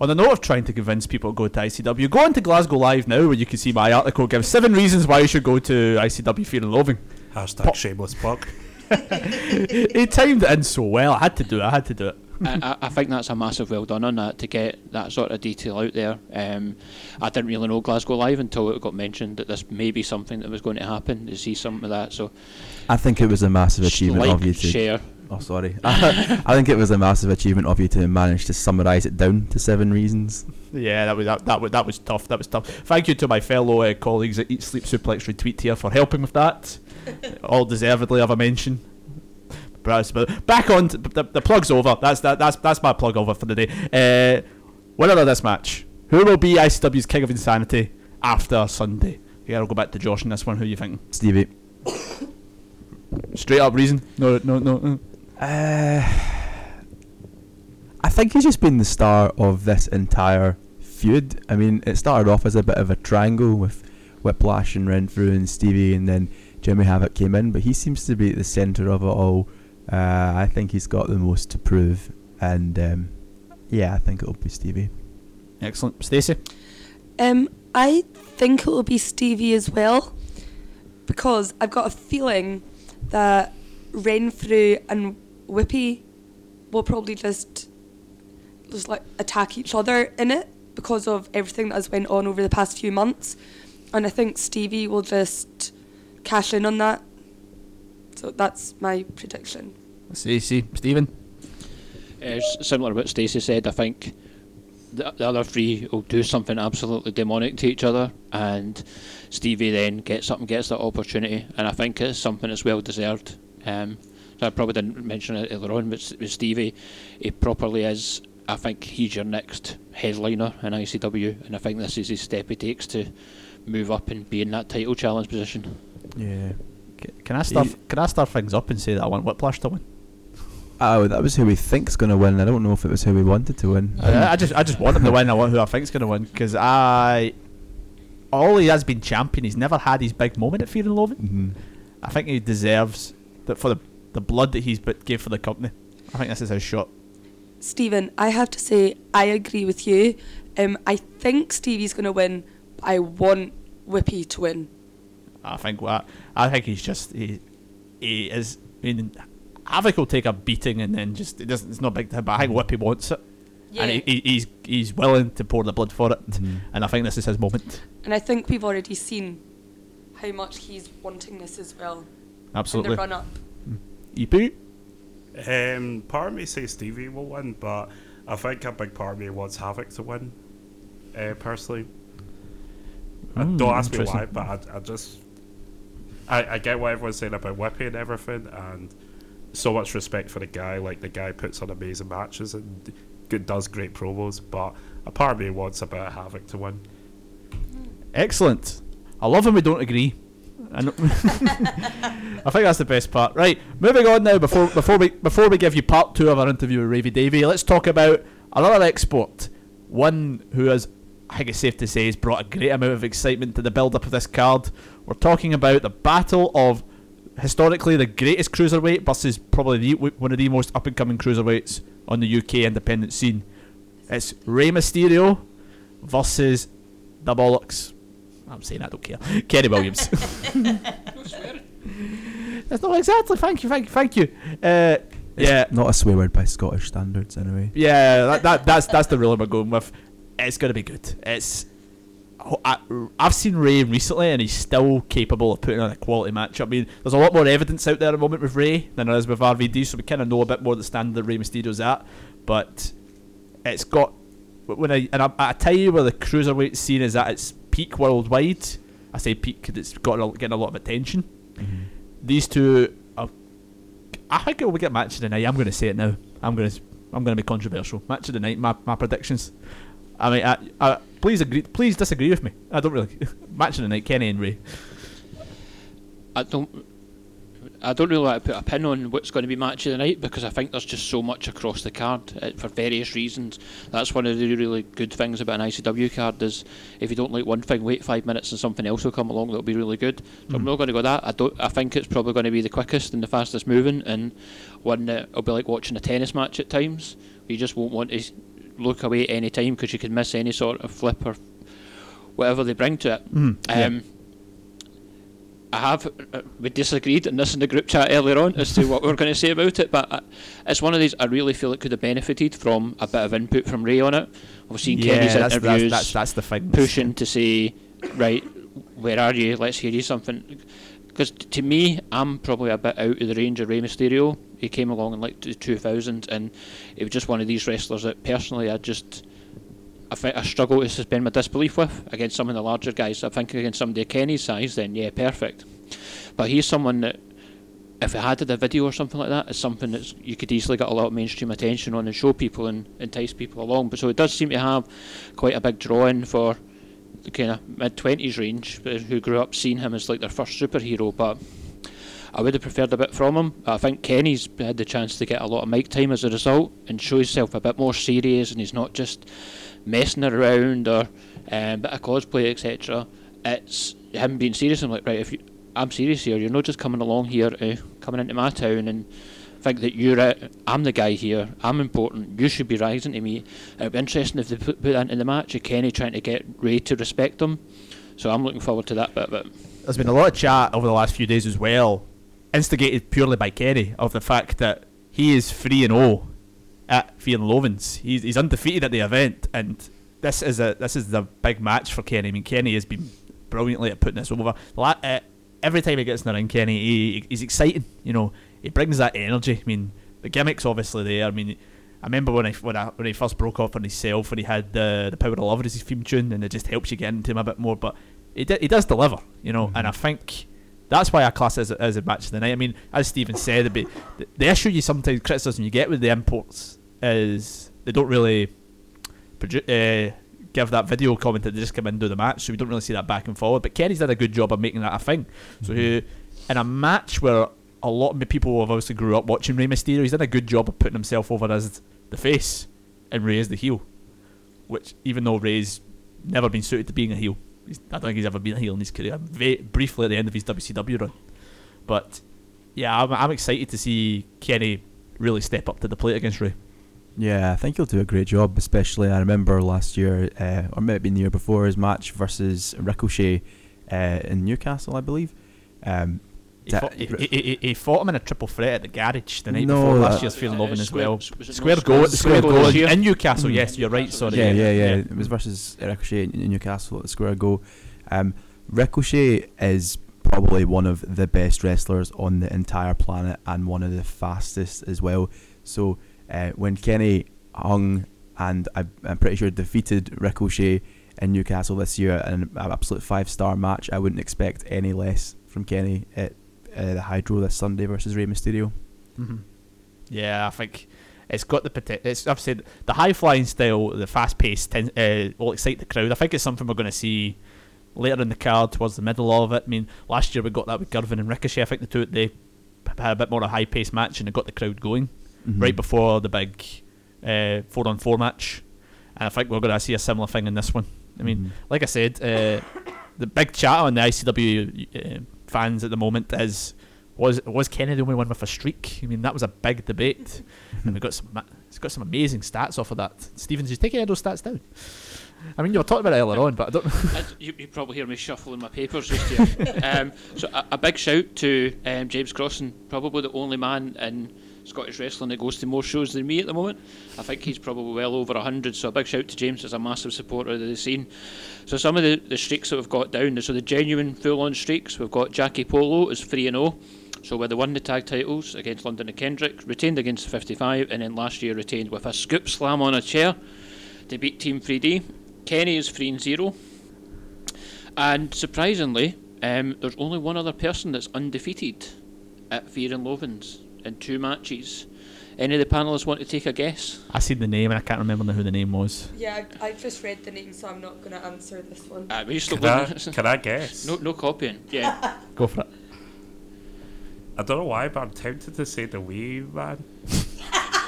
Speaker 2: On the note of trying to convince people to go to ICW, go on to Glasgow Live now where you can see my article give seven reasons why you should go to ICW Fear and Loathing.
Speaker 6: Hashtag
Speaker 2: Pop-
Speaker 6: shameless plug.
Speaker 2: he timed it in so well. I had to do it. I had to do it.
Speaker 5: I, I- I think that's a massive well done on that to get that sort of detail out there. Um, I didn't really know Glasgow Live until it got mentioned that this may be something that was going to happen to see some of that. So,
Speaker 3: I think it was a massive achievement
Speaker 5: like,
Speaker 3: of you to.
Speaker 5: share.
Speaker 3: Oh, sorry. I think it was a massive achievement of you to manage to summarise it down to seven reasons.
Speaker 2: Yeah, that was that, that was that was tough. That was tough. Thank you to my fellow uh, colleagues at Eat Sleep Suplex Retweet here for helping with that. All deservedly of a mention. But but back on to, the, the plug's over. That's that, that's that's my plug over for the day. Uh, winner of this match. Who will be ICW's King of Insanity after Sunday? Yeah, I'll go back to Josh on this one. Who you think?
Speaker 3: Stevie.
Speaker 2: Straight up reason? No, no, no. no.
Speaker 3: Uh, I think he's just been the star of this entire feud. I mean, it started off as a bit of a triangle with Whiplash and Renfrew and Stevie, and then Jimmy Havoc came in, but he seems to be at the centre of it all. Uh, I think he's got the most to prove, and um, yeah, I think it'll be Stevie.
Speaker 2: Excellent, Stacey.
Speaker 4: Um, I think it will be Stevie as well, because I've got a feeling that Renfrew and Whippy will probably just just like attack each other in it because of everything that has went on over the past few months, and I think Stevie will just cash in on that. So that's my prediction.
Speaker 2: Stacey, Stephen.
Speaker 5: Uh, s- similar to what Stacey said, I think the, the other three will do something absolutely demonic to each other, and Stevie then gets up and gets that opportunity, and I think it's something that's well deserved. Um, so I probably didn't mention it earlier on, but with Stevie, he properly is. I think he's your next headliner in ICW, and I think this is his step he takes to move up and be in that title challenge position.
Speaker 3: Yeah.
Speaker 2: Can I start?
Speaker 3: He-
Speaker 2: Can I start things up and say that I want Whiplash to win?
Speaker 3: Oh, that was who we think's going to win. I don't know if it was who we wanted to win.
Speaker 2: I, I just, I just want him to win. I want who I think's going to win because I, all he has been champion. He's never had his big moment at Fear and Loathing.
Speaker 3: Mhm.
Speaker 2: I think he deserves that for the the blood that he's but gave for the company. I think this is his shot.
Speaker 4: Stephen, I have to say I agree with you. Um, I think Stevie's going to win. But I want Whippy to win.
Speaker 2: I think what I think he's just he he is. I mean, Havoc will take a beating and then just it doesn't. It's not big to him, but I think Whippy wants it, and he, he, he's he's willing to pour the blood for it.
Speaker 3: Mhm.
Speaker 2: And I think this is his moment.
Speaker 4: And I think we've already seen how much he's wanting this as well Absolutely. in
Speaker 2: Absolutely.
Speaker 4: the run up.
Speaker 2: EP.
Speaker 6: Um, part of me says Stevie will win, but I think a big part of me wants Havoc to win. Uh, personally,
Speaker 2: Mm,
Speaker 6: don't ask me why, but I, I just I, I get what everyone's saying about Whippy and everything, and so much respect for the guy. Like the guy puts on amazing matches and does great promos, but a part of me wants a bit of Havoc to win.
Speaker 2: Excellent. I love when we don't agree. I, think that's the best part. Right, moving on now. Before before we before we give you part two of our interview with Ravy Davy, let's talk about another export. One who has, I think it's safe to say, has brought a great amount of excitement to the build-up of this card. We're talking about the battle of historically the greatest cruiserweight versus probably the, one of the most up-and-coming cruiserweights on the UK independent scene. It's Rey Mysterio versus the bollocks. I'm saying I don't care. Kenny Williams. That's not exactly. Thank you. Thank you. Thank you. Uh,
Speaker 3: It's
Speaker 2: yeah.
Speaker 3: Not a swear word by Scottish standards, anyway.
Speaker 2: Yeah. That, that that's that's the rule we're going with. It's gonna be good. It's. I, I've seen Rey recently, and he's still capable of putting on a quality match. I mean, there's a lot more evidence out there at the moment with Rey than there is with RVD, so we kind of know a bit more the standard that Rey Mysterio's at. But it's got when I and I, I tell you where the cruiserweight scene is at its peak worldwide. I say peak because it's got getting a lot of attention. Mm-hmm. These two, are, I think it will get match of the night. I'm going to say it now. I'm going to I'm going to be controversial. Match of the night. My, my predictions. I mean, I, I, please agree. Please disagree with me. I don't really match of the night. Kenny and Rey.
Speaker 5: I don't. I don't really want to put a pin on what's going to be match of the night because I think there's just so much across the card uh, for various reasons. That's one of the really good things about an ICW card is if you don't like one thing, wait five minutes and something else will come along that'll be really good. So I'm not going to go that. I don't. I think it's probably going to be the quickest and the fastest moving and one that will be like watching a tennis match at times. You just won't want to look away at any time because you could miss any sort of flip or whatever they bring to it.
Speaker 2: Mhm, yeah.
Speaker 5: Um, I have uh, we disagreed in this in the group chat earlier on as to what we are going to say about it, but uh, it's one of these I really feel it could have benefited from a bit of input from Rey on it. I've seen Kenny's
Speaker 2: that's, that's,
Speaker 5: interviews
Speaker 2: that's that's the thing.
Speaker 5: pushing to say, right, where are you? Let's hear you something. Because to me, I'm probably a bit out of the range of Rey Mysterio. He came along in like the 2000, and he was just one of these wrestlers that personally I just. I, I struggle to suspend my disbelief with against some of the larger guys. I think against somebody Kenny's size, then yeah, perfect. But he's someone that, if he had a video or something like that, it's something that you could easily get a lot of mainstream attention on and show people and entice people along. But so it does seem to have quite a big draw in for the kind of mid twenties range who grew up seeing him as like their first superhero. But I would have preferred a bit from him. I think Kenny's had the chance to get a lot of mic time as a result and show himself a bit more serious, and he's not just messing around or um, bit of cosplay, etc. It's him being serious. I'm like, right, if you, I'm serious here, you're not just coming along here, uh, coming into my town and think that you're it. I'm the guy here. I'm important. You should be rising to me. It'd be interesting if they put, put that into the match. Of Kenny trying to get Rey to respect him. So I'm looking forward to that bit.
Speaker 2: There's been a lot of chat over the last few days as well, instigated purely by Kenny, of the fact that he is 3 and 0 at Fear and Lovin's. He's, he's undefeated at the event, and this is a this is the big match for Kenny. I mean, Kenny has been brilliantly at putting this over. Uh, every time he gets in the ring, Kenny, he, he's exciting. You know, he brings that energy. I mean, the gimmick's obviously there. I mean, I remember when I when I when he first broke off on himself and he had the the Power of Love as his theme tune, and it just helps you get into him a bit more. But he d- he does deliver, you know, and I think that's why I class it as a, as a match of the night. I mean, as Stephen said, be, the, the issue you sometimes criticism you get with the imports is they don't really produ- uh, give that video comment that they just come in and do the match, so we don't really see that back and forward. But Kenny's did a good job of making that a thing. So he, in a match where a lot of people have obviously grew up watching Rey Mysterio. He's done a good job of putting himself over as the face, and Rey as the heel. Which, even though Rey's never been suited to being a heel, I don't think he's ever been a heel in his career. Very briefly at the end of his WCW run, but yeah, I'm, I'm excited to see Kenny really step up to the plate against Rey.
Speaker 3: Yeah, I think he'll do a great job. Especially, I remember last year, uh, or maybe the year before, his match versus Ricochet uh, in Newcastle, I believe. Um,
Speaker 2: He fought, he, he, he- he fought him in a triple threat at the garage the night
Speaker 3: No,
Speaker 2: before last year's Fear and
Speaker 5: Uh,
Speaker 2: Loving as well. Square
Speaker 5: not
Speaker 2: Go at the Square
Speaker 5: Square
Speaker 2: Go
Speaker 5: Go
Speaker 2: in, Newcastle. Yes, you're right. Sorry.
Speaker 3: yeah, yeah, yeah, It was versus Ricochet in, in Newcastle at the Square Go. Um, Ricochet is probably one of the best wrestlers on the entire planet and one of the fastest as well. So uh, when Kenny hung and I, I'm pretty sure defeated Ricochet in Newcastle this year in an absolute five star match, I wouldn't expect any less from Kenny at uh, the Hydro this Sunday versus Rey Mysterio.
Speaker 2: hmm Yeah, I think it's got the potential. It's I've said the high flying style, the fast paced, ten- uh, will excite the crowd. I think it's something we're going to see later in the card towards the middle of it. I mean, last year we got that with Girvin and Ricochet. I think the two they had a bit more of a high paced match and it got the crowd going
Speaker 3: Mhm.
Speaker 2: right before the big uh, four on four match. And I think we're going to see a similar thing in this one. I mean,
Speaker 3: Mhm.
Speaker 2: like I said, uh, the big chat on the ICW uh, fans at the moment is was was Kenny the only one with a streak? I mean, that was a big debate, and we got some. It's got some amazing stats off of that. Stevens, you taking those stats down? I mean, you were talking about it earlier on, but I don't.
Speaker 5: I- you, you probably hear me shuffling my papers just here. um, so a, a big shout to um, James Crossan, probably the only man in Scottish wrestling that goes to more shows than me at the moment. I think he's probably well over 100, so a big shout to James as a massive supporter of the scene. So some of the, the streaks that we've got down, so the genuine full-on streaks, we've got Jackie Polo is 3-0, so where they won the tag titles against London and Kendrick, retained against 55, and then last year retained with a scoop slam on a chair to beat Team 3D. Kenny is 3 0. And surprisingly, um, there's only one other person that's undefeated at Fear and Lovin's in two matches. Any of the panelists want to take a guess?
Speaker 2: I seen the name and I can't remember who the name was.
Speaker 4: Yeah, I, I just read the name, so I'm not going to answer this one.
Speaker 5: Uh, we still
Speaker 6: Can I, can I guess?
Speaker 5: no, no copying. Yeah.
Speaker 2: Go for it.
Speaker 6: I don't know why, but I'm tempted to say the wee man.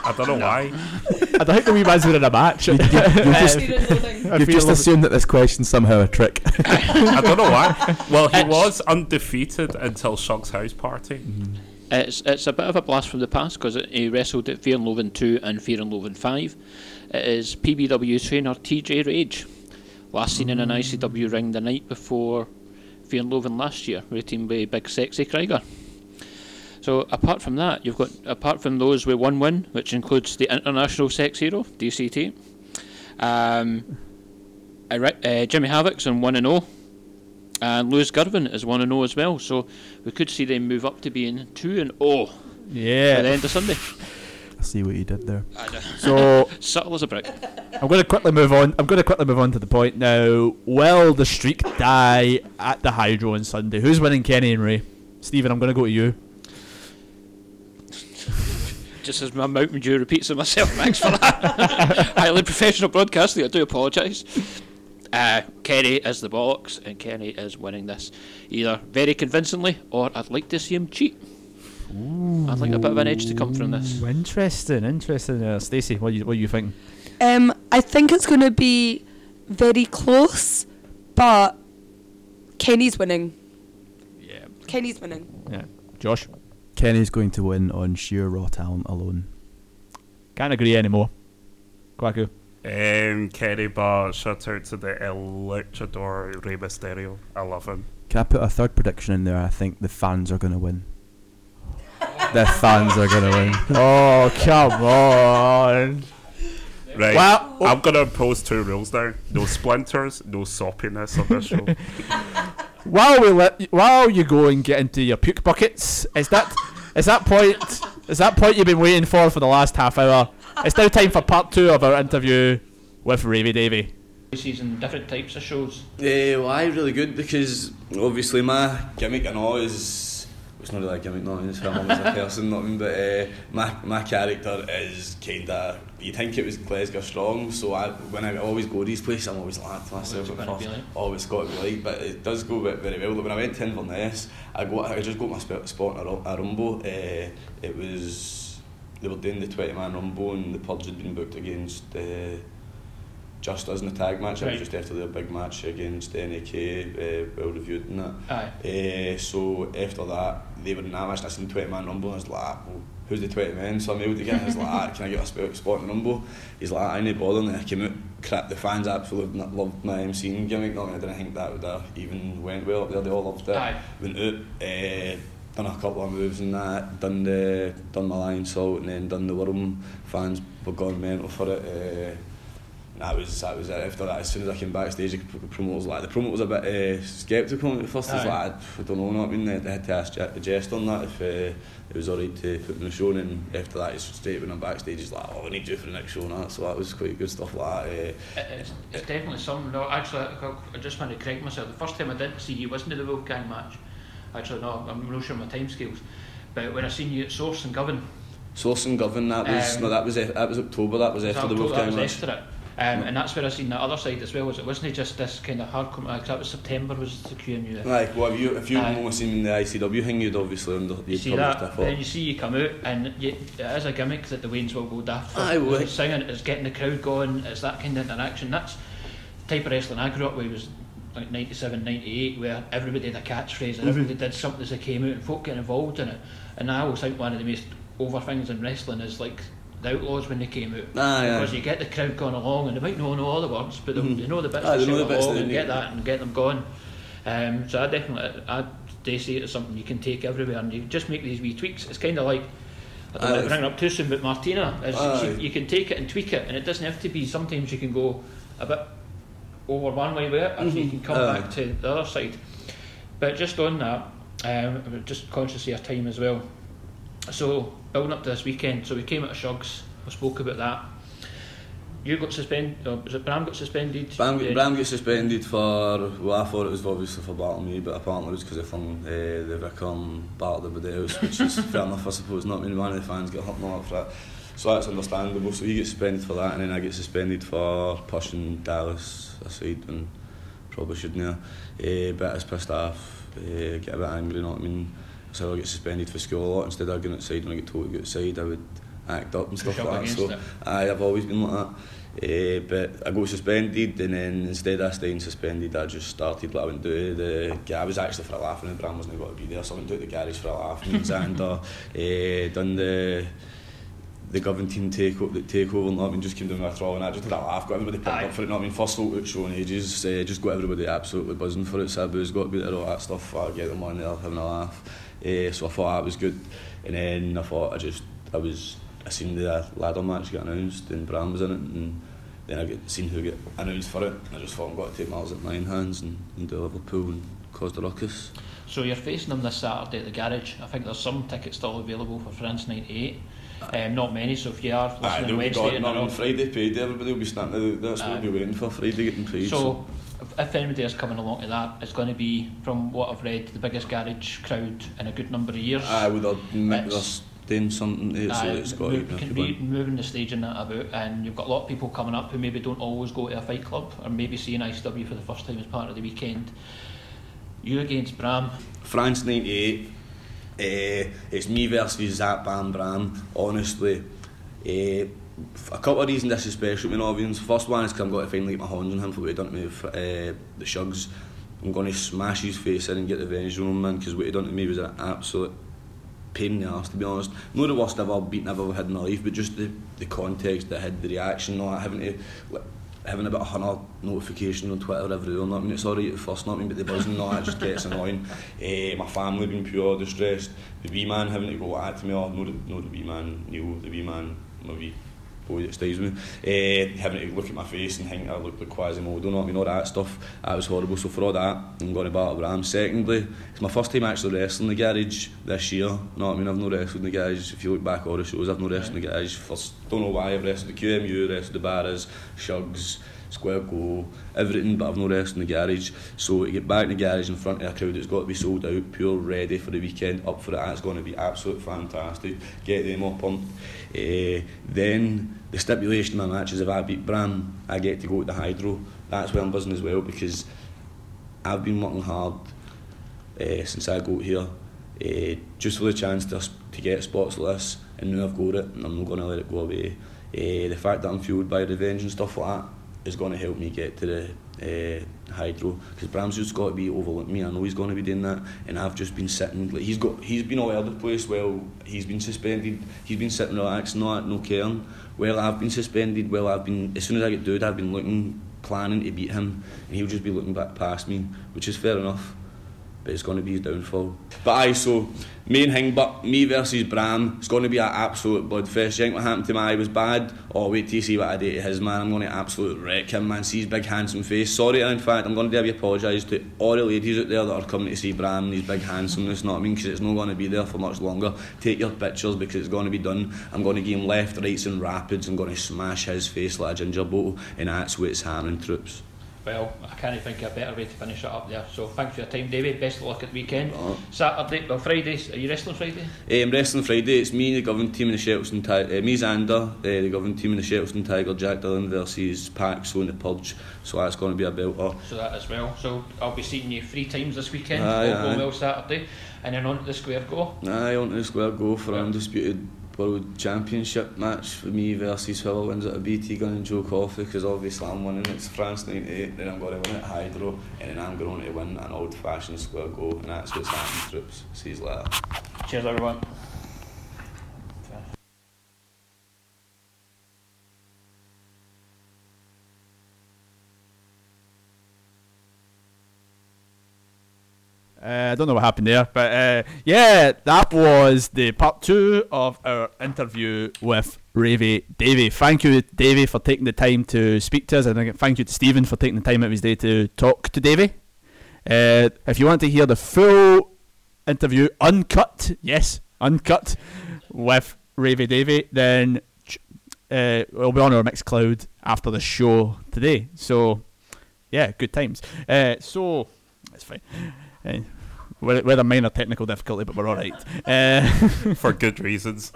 Speaker 6: I don't know why.
Speaker 2: I don't think the wee man's were in a match.
Speaker 3: you just-
Speaker 2: I
Speaker 3: You've just assumed that this question's somehow a trick.
Speaker 6: I don't know why. Well, he
Speaker 5: It's-
Speaker 6: was undefeated until Shug's house party.
Speaker 5: It's it's a bit of a blast from the past because he wrestled at Fear and Loathing 2 and Fear and Loathing 5. It is PBW trainer TJ Rage. Last seen in an ICW ring the night before Fear and Loathing last year, routine by Big Sexy Krieger. So apart from that, you've got apart from those with one win, which includes the International Sex Hero DCT, um, uh, Jimmy Havoc's on one and zero, and Lewis Girvin is one and zero as well. So we could see them move up to being two and oh. zero by the end of Sunday.
Speaker 3: I see what you did there.
Speaker 2: So
Speaker 5: Subtle as a brick.
Speaker 2: I'm going to quickly move on. I'm going to quickly move on to the point now. Will the streak die at the Hydro on Sunday? Who's winning, Kenny and Ray? Stephen, I'm going to go to you.
Speaker 5: Just as my Mountain Dew repeats it myself, thanks for that. Highly professional broadcasting, I do apologise. Uh, Kenny is the bollocks, and Kenny is winning this either very convincingly or I'd like to see him cheat. I'd like a bit of an edge to come from this.
Speaker 2: Interesting, interesting. Uh, Stacey, what you what you think?
Speaker 4: Um, I think it's going to be very close, but Kenny's winning.
Speaker 2: Yeah,
Speaker 4: Kenny's winning.
Speaker 2: yeah. Josh,
Speaker 3: Kenny's going to win on sheer raw talent alone.
Speaker 2: can't agree anymore. Quaku.
Speaker 6: Um, Kenny, but shout out to the El Luchador Rey Mysterio. I love him.
Speaker 3: Can I put a third prediction in there? I think the fans are going to win. the fans are going to win.
Speaker 2: Oh come on!
Speaker 6: Right.
Speaker 2: Well-
Speaker 6: I'm gonna impose two rules now: no splinters, no soppiness on this show.
Speaker 2: While we let while you go and get into your puke buckets, is that is that point is that point you've been waiting for for the last half hour? It's now time for part two of our interview with Ravy Davy.
Speaker 5: Season different types of shows.
Speaker 7: Uh, well, aye, really good because obviously my gimmick and all is it's not really a gimmick, not it's him as a person, not I but uh, my my character is kind of you think it was Glasgow strong, so I when I always go to these places, I'm always like to myself
Speaker 5: What's it
Speaker 7: at
Speaker 5: gonna
Speaker 7: first,
Speaker 5: be like?
Speaker 7: oh it's got to be like, but it does go ve- very well. Like, when I went to Inverness, I got I just got my spot in a, ru- a rumble. Uh, it was they were doing the 20 man rumble and the Purge had been booked against eh, uh, just us in the tag match.
Speaker 5: Right.
Speaker 7: Was just after their big match against NAK, uh, well reviewed and that.
Speaker 5: Aye.
Speaker 7: Uh, so after that, they were in that match and I seen 20 man rumble and I was like, well, who's the 20 men? So I mailed the guy I was like, ah, can I get a spot in the rumble? He's like, I ain't bothering. And I came out, crap, the fans absolutely loved my MCing gimmick. Not I didn't think that would have even went well up there. They all loved it.
Speaker 5: Aye.
Speaker 7: Went out, uh, done a couple of moves and that, done the done my line salt and then done the worm. Fans were going mental for it. Uh, that was that was it. After that, as soon as I came backstage, the promoters like the promoter was a bit uh, sceptical at first.
Speaker 5: Aye.
Speaker 7: It's like I, don't know, not what I mean. They, they had to ask a jest on that if uh, it was alright to put in the show. And after that, he's straight when I'm backstage, he's like, "Oh, we need you for the next show." And that, so that was quite good stuff. Like that. Uh,
Speaker 5: it, it's, it's definitely something. No, actually, I, I just want to correct myself. The first time I did see you wasn't in the Wolfgang match. Actually, no, I'm not sure my timescales. But when I seen you at Source and Govan,
Speaker 7: Source and Govan, that was
Speaker 5: Um,
Speaker 7: no, that was that was October. That was after the
Speaker 5: October, that was
Speaker 7: match.
Speaker 5: after it. Um, and that's where I seen the other side as well. Was it wasn't it just this kind of hardcore? uh, 'cause that was September was the QMU.
Speaker 7: Like, well, if you if you
Speaker 5: Aye.
Speaker 7: only seen the ICW thing, you'd obviously under
Speaker 5: You
Speaker 7: you'd
Speaker 5: see that, then you see you come out, and you, it is a gimmick that the Waynes will go daft for.
Speaker 7: Aye, well,
Speaker 5: it's singing, it's getting the crowd going, it's that kind of interaction. That's the type of wrestling I grew up with. Was like 97, 98, where everybody had a catchphrase and everybody did something as they came out, and folk get involved in it. And I always think one of the most over things in wrestling is like the Outlaws when they came out.
Speaker 7: Aye, aye.
Speaker 5: because you get the crowd going along, and they might not know all the words, but they,
Speaker 7: Mhm.
Speaker 5: they know the bits
Speaker 7: Aye,
Speaker 5: to
Speaker 7: they know the bits
Speaker 5: along
Speaker 7: that
Speaker 5: and
Speaker 7: they
Speaker 5: get that and get them going. Um, so I definitely, I do see it as something you can take everywhere, and you just make these wee tweaks. It's kind of like I don't
Speaker 7: Aye.
Speaker 5: want to bring it up too soon, but Martina, is
Speaker 7: Aye.
Speaker 5: you, you can take it and tweak it, and it doesn't have to be. Sometimes you can go a bit over one way with it, and so you can come
Speaker 7: Aye.
Speaker 5: back to the other side. But just on that, um, just conscious of your time as well. So building up to this weekend, so we came out of Shugs, we spoke about that. You got suspended, or was it Bram got suspended?
Speaker 7: Bram. Bram gets suspended for, well I thought it was obviously for battling me, but apparently it was because of from uh, the Vicar battled everybody else, which is fair enough I suppose, not many one of the fans get hurt and all for that. So that's understandable. So he gets suspended for that, and then I get suspended for pushing Dallas aside when probably shouldn't have. Eh, uh, but I was pissed off, uh, get a bit angry, you know what I mean? So I get suspended for school a lot. Instead of going outside when I get told to go outside, I would act up and stuff like that. So
Speaker 5: it.
Speaker 7: I, I've always been like that. Uh, but I got suspended, and then instead of staying suspended, I just started like I went to the. I was actually for a laugh, and the brand wasn't going to be there, so I went to the garage for a laugh, and Xander, uh, done the the government team take the takeover and I mean just came down with a and I just had a laugh got everybody pumped
Speaker 5: Aye.
Speaker 7: up for it not I mean first sold out show in ages uh, just got everybody absolutely buzzing for it Sabu's got to be there all that stuff I get them on there having a laugh uh, so I thought that was good and then I thought I just I was I seen the ladder match get announced and Bram was in it and then I get seen who get announced for it and I just thought I'm going to take Miles at nine hands and, and do Liverpool and cause the ruckus
Speaker 5: So you're facing them this Saturday at the garage. I think there's some tickets still available for France 98. Um, not many, so if you are
Speaker 7: Aye,
Speaker 5: listening
Speaker 7: they'll
Speaker 5: Wednesday
Speaker 7: on Friday paid everybody will be standing that's what we'll be waiting for Friday getting paid
Speaker 5: So, if, if anybody is coming along to that, it's going to be, from what I've read, the biggest garage crowd in a good number of years.
Speaker 7: Aye, with their, they're doing something it, so
Speaker 5: Aye,
Speaker 7: it's got
Speaker 5: move- can
Speaker 7: be
Speaker 5: moving the stage and that about, and you've got a lot of people coming up who maybe don't always go to a fight club or maybe see an ICW for the first time as part of the weekend. You against Bram,
Speaker 7: France 98 uh, it's me versus Zach Bam Bram honestly. Uh, a couple of reasons this is special to me audience first one is because I'm going to finally get my hands on him for what he done to me with uh, the Shugs. I'm going to smash his face in and get revenge on him man because what he done to me was an absolute pain in the arse to be honest. Not the worst I've ever beaten I've ever had in my life but just the, the context that had the reaction not having to like, having a bit of hunter notification on Twitter every day. I mean, it's alright at first, not mean, but the buzzing and all that just gets annoying. Uh, my family being pure distressed. The wee man having to go at me, oh, no, the, no, the wee man, Neil, the wee man, my wee boy that stays with me, uh, having to look at my face and think I look like Quasimodo, not I mean, all that stuff, that was horrible, so for all that, I'm going to battle Bram. Secondly, it's my first time actually wrestling the garage this year, no, I mean, I've not wrestled in the garage, if you look back all the shows, I've not wrestled in the garage, first, don't know why I've wrestled the QMU, wrestled the Barras, Shugs, square go, everything, but I've no rest in the garage. So to get back in the garage in front of a crowd that's got to be sold out, pure ready for the weekend, up for it, that's going to be absolute fantastic. Get them up on. Uh, then the stipulation of my matches, if I beat Bram, I get to go to the Hydro. That's where I'm buzzing as well because I've been working hard uh, since I got here, uh, just for the chance to, to get spots like this, and now I've got it, and I'm not going to let it go away. Uh, the fact that I'm fueled by revenge and stuff like that is going to help me get to the uh, hydro because Bram's just got to be overlooking me. I know he's going to be doing that, and I've just been sitting. Like he's got, he's been all over the place. Well, he's been suspended. He's been sitting relaxed, not no caring. Well, I've been suspended. Well, I've been as soon as I get dude, I've been looking, planning to beat him, and he'll just be looking back past me, which is fair enough but it's going to be his downfall. But aye, so main thing, but me versus Bram, it's going to be an absolute bloodfest. You think what happened to my was bad? Oh, wait till you see what I did to his man. I'm going to absolute wreck him, man. See his big handsome face. Sorry, in fact, I'm going to have apologise to all the ladies out there that are coming to see Bram and his big handsomeness, know what I mean? Because it's not going to be there for much longer. Take your pictures because it's going to be done. I'm going to give him left, rights, and rapids. I'm going to smash his face like a ginger bottle, and that's what's happening, troops.
Speaker 5: Well, I can't think of a better way to finish it up there. So thanks for your time, David. Best of luck at the weekend.
Speaker 7: Oh.
Speaker 5: Saturday, well, Friday, Are you wrestling Friday?
Speaker 7: Um, wrestling Friday, it's me, and the governing team in the Shettleston Tiger, uh, me Xander, uh, the governing team in the Shettleston Tiger, Jack Dillon versus Paxo in the Purge. So that's going to be a belter.
Speaker 5: So that as well. So I'll be seeing you three times this weekend.
Speaker 7: Aye,
Speaker 5: all going
Speaker 7: aye.
Speaker 5: well Saturday, and then on to the square go.
Speaker 7: Aye, on to the square go for
Speaker 5: Yeah.
Speaker 7: undisputed world championship match for me versus whoever wins it a BT Gunn and Joe Coffey because obviously I'm winning it's France 98 then I'm going to win it Hydro and then I'm going to win an old fashioned square go and that's what's happening troops. See you later.
Speaker 5: Cheers, everyone.
Speaker 2: I don't know what happened there, but uh, yeah, that was the part two of our interview with Ravy Davy. Thank you, Davy, for taking the time to speak to us, and thank you to Stephen for taking the time out of his day to talk to Davy. Uh, if you want to hear the full interview uncut, yes, uncut, with Ravy Davy, then uh, it'll be on our Mixcloud after the show today. So, yeah, good times. Uh, so, that's fine. We're, we're a minor technical difficulty, but we're all right. Uh,
Speaker 6: for good reasons.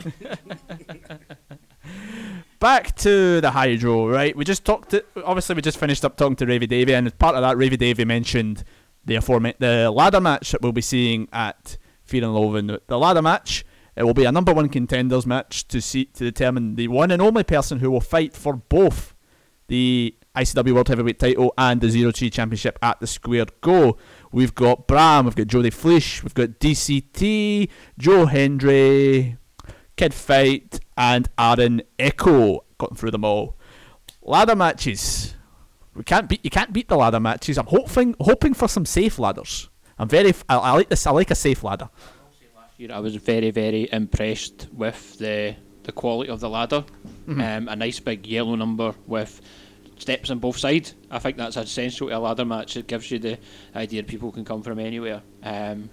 Speaker 2: back to the hydro, right? We just talked. To, obviously, we just finished up talking to Ravy Davy, and as part of that, Ravy Davy mentioned the aforementioned the ladder match that we'll be seeing at Fear and Loathing. The ladder match. It will be a number one contenders match to see to determine the one and only person who will fight for both the ICW World Heavyweight title and the Zero G Championship at the Square Go. We've got Bram, we've got Jody Fleisch, we've got DCT, Joe Hendry, Kid Fite, and Aaron Echo. Gotten through them all. Ladder matches. We can't beat. You can't beat the ladder matches. I'm hoping hoping for some safe ladders. I'm very. I, I like this. I like a safe ladder.
Speaker 5: Last year, I was very, very impressed with the the quality of the ladder. Um, a nice big yellow number with steps on both sides. I think that's essential to a ladder match. It gives you the idea people can come from anywhere. Um,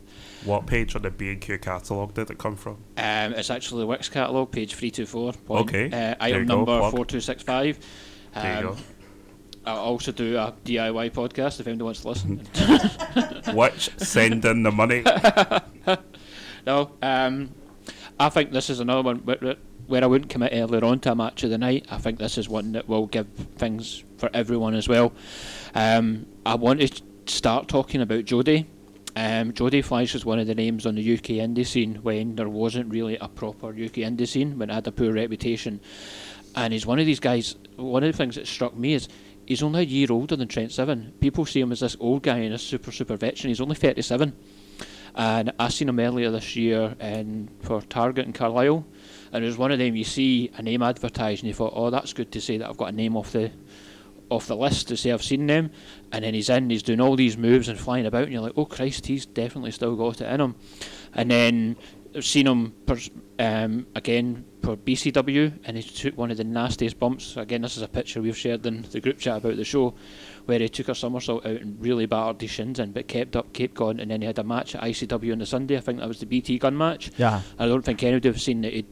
Speaker 6: What page on the B&Q catalogue did it come from?
Speaker 5: um, it's actually the Wickes catalogue, page 324.
Speaker 6: Okay,
Speaker 5: Uh, item
Speaker 6: you go,
Speaker 5: number
Speaker 6: plug.
Speaker 5: 4265.
Speaker 6: There you
Speaker 5: Um, I'll also do a DIY podcast if anyone wants to listen.
Speaker 6: go. Which send in the money?
Speaker 5: No, um, I think this is another one where I wouldn't commit earlier on to a match of the night. I think this is one that will give things for everyone as well. Um, I want to start talking about Jody. Um, Jody Fleisch is one of the names on the UK indie scene when there wasn't really a proper UK indie scene, when it had a poor reputation. And he's one of these guys. One of the things that struck me is he's only a year older than Trent Seven. People see him as this old guy and a super, super veteran. He's only 37. And I seen him earlier this year in, for Target in Carlisle. And it was one of them you see a name advertised and you thought, oh, that's good to say that I've got a name off the off the list to say I've seen them. And then he's in, he's doing all these moves and flying about, and you're like, oh Christ, he's definitely still got it in him. And then I've seen him pers- um, again for BCW, and he took one of the nastiest bumps. Again, this is a picture we've shared in the group chat about the show, where he took a somersault out and really battered his shins in, but kept up, kept going, and then he had a match at ICW on the Sunday. I think that was the BT Gunn match.
Speaker 2: Yeah.
Speaker 5: I don't think anybody have seen that he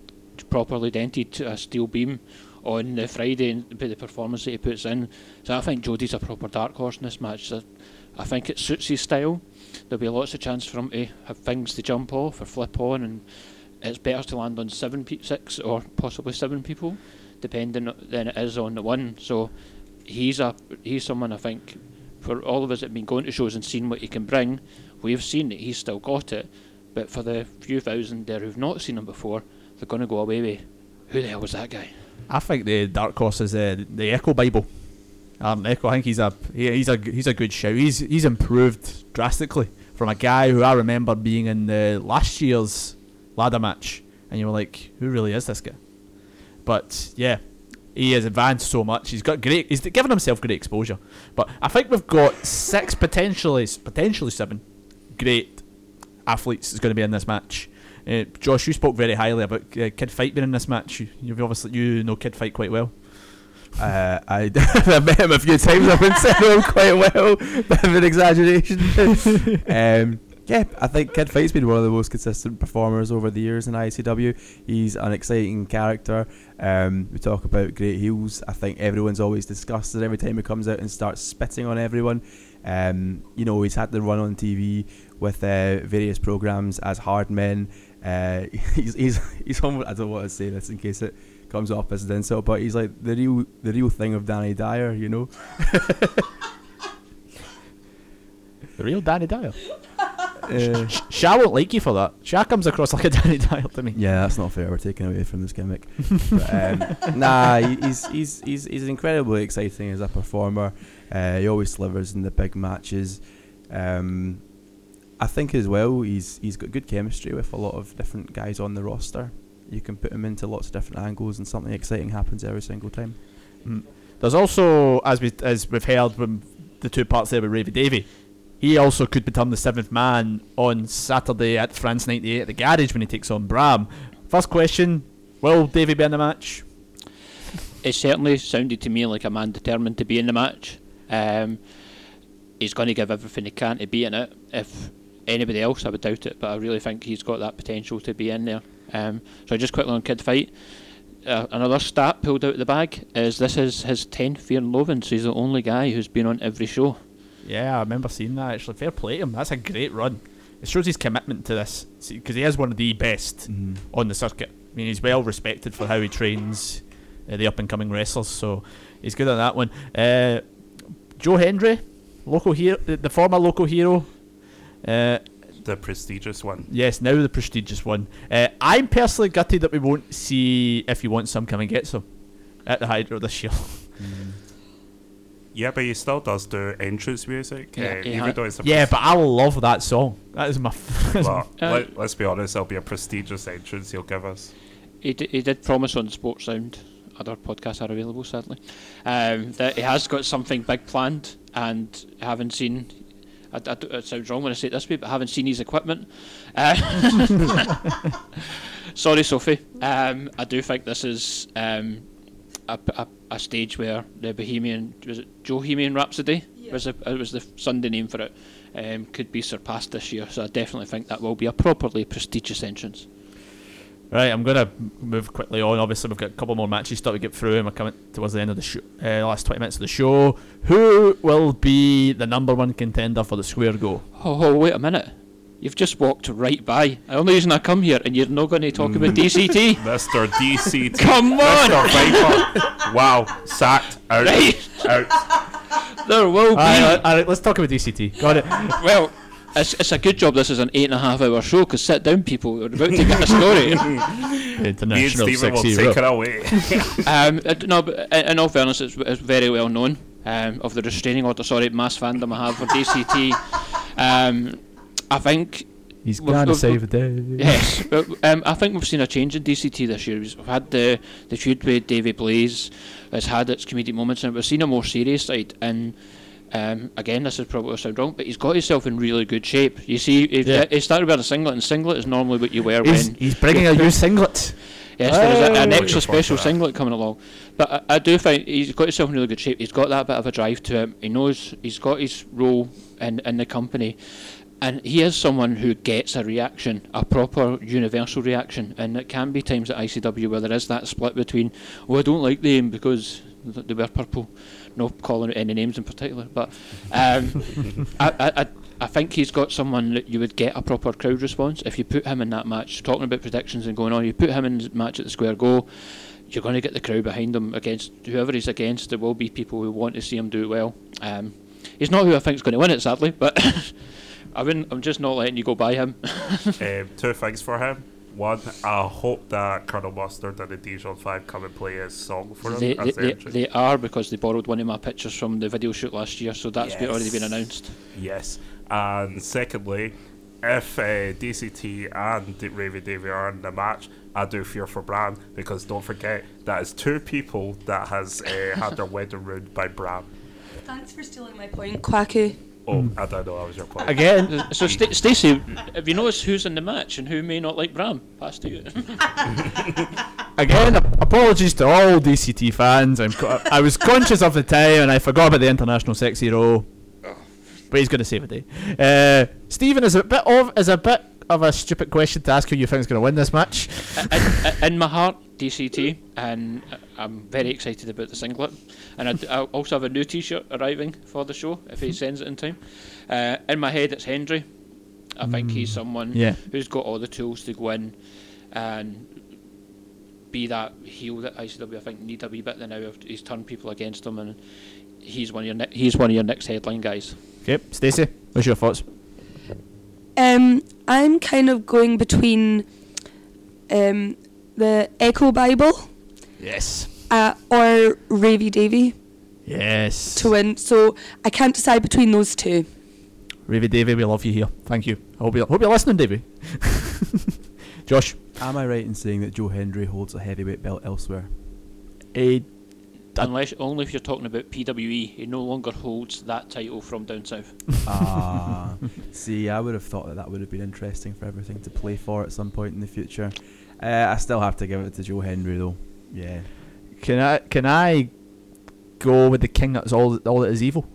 Speaker 5: properly dented a uh, steel beam on the Friday and the performance that he puts in. So I think Jody's a proper dark horse in this match. So I think it suits his style. There'll be lots of chance for him to have things to jump off or flip on, and it's better to land on seven, pe- six, or possibly seven people, depending than it is on the one. So he's a he's someone I think for all of us that have been going to shows and seen what he can bring, we've seen that he's still got it. But for the few thousand there who've not seen him before, they're going to go away with who the hell was that guy?
Speaker 2: I think the dark horse is uh, the Echo Bible. Um, Echo, I think he's a he, he's a he's a good shout. He's he's improved drastically from a guy who I remember being in the last year's ladder match, and you were like, who really is this guy? But yeah, he has advanced so much. He's got great. He's given himself great exposure. But I think we've got six potentially potentially seven great athletes is going to be in this match. Uh, Josh, you spoke very highly about uh, Kid Fite being in this match. You, you've obviously you know Kid Fite quite well.
Speaker 3: Uh, I, I've met him a few times. I've been say know him quite well. Bit of an exaggeration. um, yeah, I think Kid Fite's been one of the most consistent performers over the years in ICW. He's an exciting character. Um, we talk about great heels. I think everyone's always disgusted every time he comes out and starts spitting on everyone. Um, you know, he's had to run on TV with uh, various programs as hard men. Uh, he's he's he's almost, I don't want to say this in case it comes off as an insult, but he's like the real the real thing of Danny Dyer, you know.
Speaker 2: The real Danny Dyer.
Speaker 3: Uh,
Speaker 2: Sha won't like you for that. Sha comes across like a Danny Dyer to me.
Speaker 3: yeah, that's not fair. We're taking away from this gimmick. but, um, nah, he's he's he's he's incredibly exciting as a performer. Uh, he always delivers in the big matches. Um, I think as well he's he's got good chemistry with a lot of different guys on the roster. You can put him into lots of different angles, and something exciting happens every single time.
Speaker 2: There's also, as we as we've heard from the two parts there with Ravy Davy, he also could become the seventh man on Saturday at France '98 at the garage when he takes on Bram. First question: Will Davy be in the match?
Speaker 5: It certainly sounded to me like a man determined to be in the match. Um, he's going to give everything he can to be in it. If anybody else, I would doubt it, but I really think he's got that potential to be in there. Um, so just quickly on Kid Fite. Uh, another stat pulled out of the bag is this is his 10th Fear and Loathing, so he's the only guy who's been on every show.
Speaker 2: Yeah, I remember seeing that. Actually, fair play to him. That's a great run. It shows his commitment to this because he is one of the best on the circuit. I mean, he's well respected for how he trains uh, the up and coming wrestlers, so he's good at that one. Uh, Joe Hendry, local hero, the, the former local hero. Uh,
Speaker 6: The prestigious one.
Speaker 2: yes, now the prestigious one. Uh, I'm personally gutted that we won't see if you want some, come and get some at the Hydro this year.
Speaker 6: Yeah, but he still does do entrance music.
Speaker 5: Yeah,
Speaker 6: uh, even though it's a
Speaker 2: yeah, but I love that song. That is my. F-
Speaker 6: well,
Speaker 5: Uh,
Speaker 6: let, let's be honest, it'll be a prestigious entrance he'll give us.
Speaker 5: He, d- he did promise on Sports Sound, other podcasts are available sadly, um, that he has got something big planned and haven't seen. I, I, it sounds wrong when I say it this way, but haven't seen his equipment. Uh, sorry, Sophie. Um, I do think this is um, a, a, a stage where the Bohemian was it Bohemian Rhapsody was a, it was the Sunday name for it. Um, could be surpassed this year, so I definitely think that will be a properly prestigious entrance.
Speaker 2: Right, I'm gonna move quickly on. Obviously, we've got a couple more matches still to get through, and we're coming towards the end of the show. Uh, last 20 minutes of the show. Who will be the number one contender for the Square Go?
Speaker 5: Oh, oh, wait a minute. You've just walked right by. The only reason I come here and you're not going to talk about DCT.
Speaker 6: Mr. DCT.
Speaker 5: Come on!
Speaker 6: Mr. Viper. wow, sacked. Out.
Speaker 5: Right.
Speaker 6: Out.
Speaker 5: There will be.
Speaker 2: Alright, alright, let's talk about DCT. Got it.
Speaker 5: well, it's, it's a good job this is an eight and a half hour show because sit down, people. We're about to get a story.
Speaker 6: Me and
Speaker 2: International
Speaker 6: Stephen will
Speaker 2: sexy
Speaker 6: take
Speaker 2: row.
Speaker 6: it away.
Speaker 5: um, uh, no, but in, in all fairness, it's, it's very well known um, of the restraining order. Sorry, mass fandom I have for DCT. Um, I think
Speaker 2: He's
Speaker 5: We've-
Speaker 2: gonna
Speaker 5: we've-
Speaker 2: save the day.
Speaker 5: Yes, but um, I think we've seen a change in DCT this year. We've had the the feud with Davy Blaze. It's had its comedic moments, and we've seen a more serious side. And um, again, this is probably going to sound wrong, but he's got himself in really good shape. You see, he,
Speaker 2: Yeah.
Speaker 5: he started wearing a singlet, and singlet is normally what you wear
Speaker 2: He's,
Speaker 5: when
Speaker 2: he's bringing a new singlet.
Speaker 5: Yes, there is a, an
Speaker 2: Oh.
Speaker 5: extra special singlet coming along. But I, I do think he's got himself in really good shape. He's got that bit of a drive to him. He knows he's got his role in, in the company. and he is someone who gets a reaction, a proper universal reaction, and it can be times at ICW where there is that split between, oh, I don't like them because they wear purple, not calling out any names in particular, but um, I, I, I, think he's got someone that you would get a proper crowd response if you put him in that match. Talking about predictions and going on, you put him in the match at the Square Go, you're going to get the crowd behind him against whoever he's against. There will be people who want to see him do it well. Um, he's not who I think is going to win it, sadly, but I I'm just not letting you go by him.
Speaker 6: um, two things for him. One, I hope that Colonel Mustard and the Dijon 5 come and play his song for him
Speaker 5: they,
Speaker 6: as
Speaker 5: they,
Speaker 6: the
Speaker 5: they, they are because they borrowed one of my pictures from the video shoot last year, so that's been already been announced.
Speaker 6: Yes. And secondly, if uh, DCT and D- Ravy Davy are in the match, I do fear for Bram because don't forget that is two people that has uh, had their wedding ruined by Bram.
Speaker 4: Thanks for stealing my point, Quacky.
Speaker 6: Oh, I don't know. That was your point.
Speaker 2: Again,
Speaker 5: So, Sta Stacey, have you noticed who's in the match and who may not like Bram? Pass to you.
Speaker 2: again, ap- apologies to all DCT fans. I'm co- I was conscious of the time and I forgot about the international sexy row. But he's going to save the day. Uh, Stephen is a bit of is a bit of a stupid question to ask who you think is going to win this match.
Speaker 5: in, in my heart, DCT, and I'm very excited about the singlet. And I, d- I also have a new T-shirt arriving for the show if he sends it in time. Uh, in my head, it's Hendry. I think he's someone
Speaker 2: Yeah.
Speaker 5: who's got all the tools to go in and be that heel that ICW I think need a wee bit. Then now he's turned people against him, and he's one of your ne- he's one of your next headline guys.
Speaker 2: Okay, Stacey, what's your thoughts?
Speaker 4: Um, I'm kind of going between um, the Echo Bible
Speaker 2: Yes.
Speaker 4: uh, or Ravy Davy
Speaker 2: Yes.
Speaker 4: to win. So I can't decide between those two.
Speaker 2: Ravy Davy, we love you here. Thank you. I hope you're, hope you're listening, Davy. Josh.
Speaker 3: Am I right in saying that Joe Hendry holds a heavyweight belt elsewhere?
Speaker 2: I-
Speaker 5: Unless only if you're talking about PWE, he no longer holds that title from down south.
Speaker 3: Ah, see, I would have thought that that would have been interesting for everything to play for at some point in the future. Uh, I still have to give it to Joe Hendry though. Yeah.
Speaker 2: can I can I go with the king that's all all that is evil?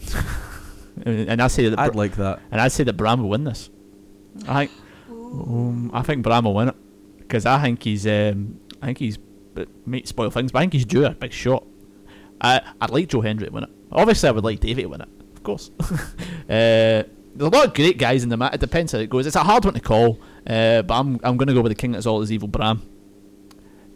Speaker 2: and I say that
Speaker 3: I'd
Speaker 2: Br-
Speaker 3: like that.
Speaker 2: and I say that Bram will win this. I think um, I think Bram will win it because I think he's um, I think he's but might spoil things, but I think he's due a big shot. I I'd like Joe Hendry to win it. Obviously, I would like Davey to win it, of course. uh, there's a lot of great guys in the match. It depends how it goes. It's a hard one to call, uh, but I'm I'm going to go with the king that's all is evil. Bram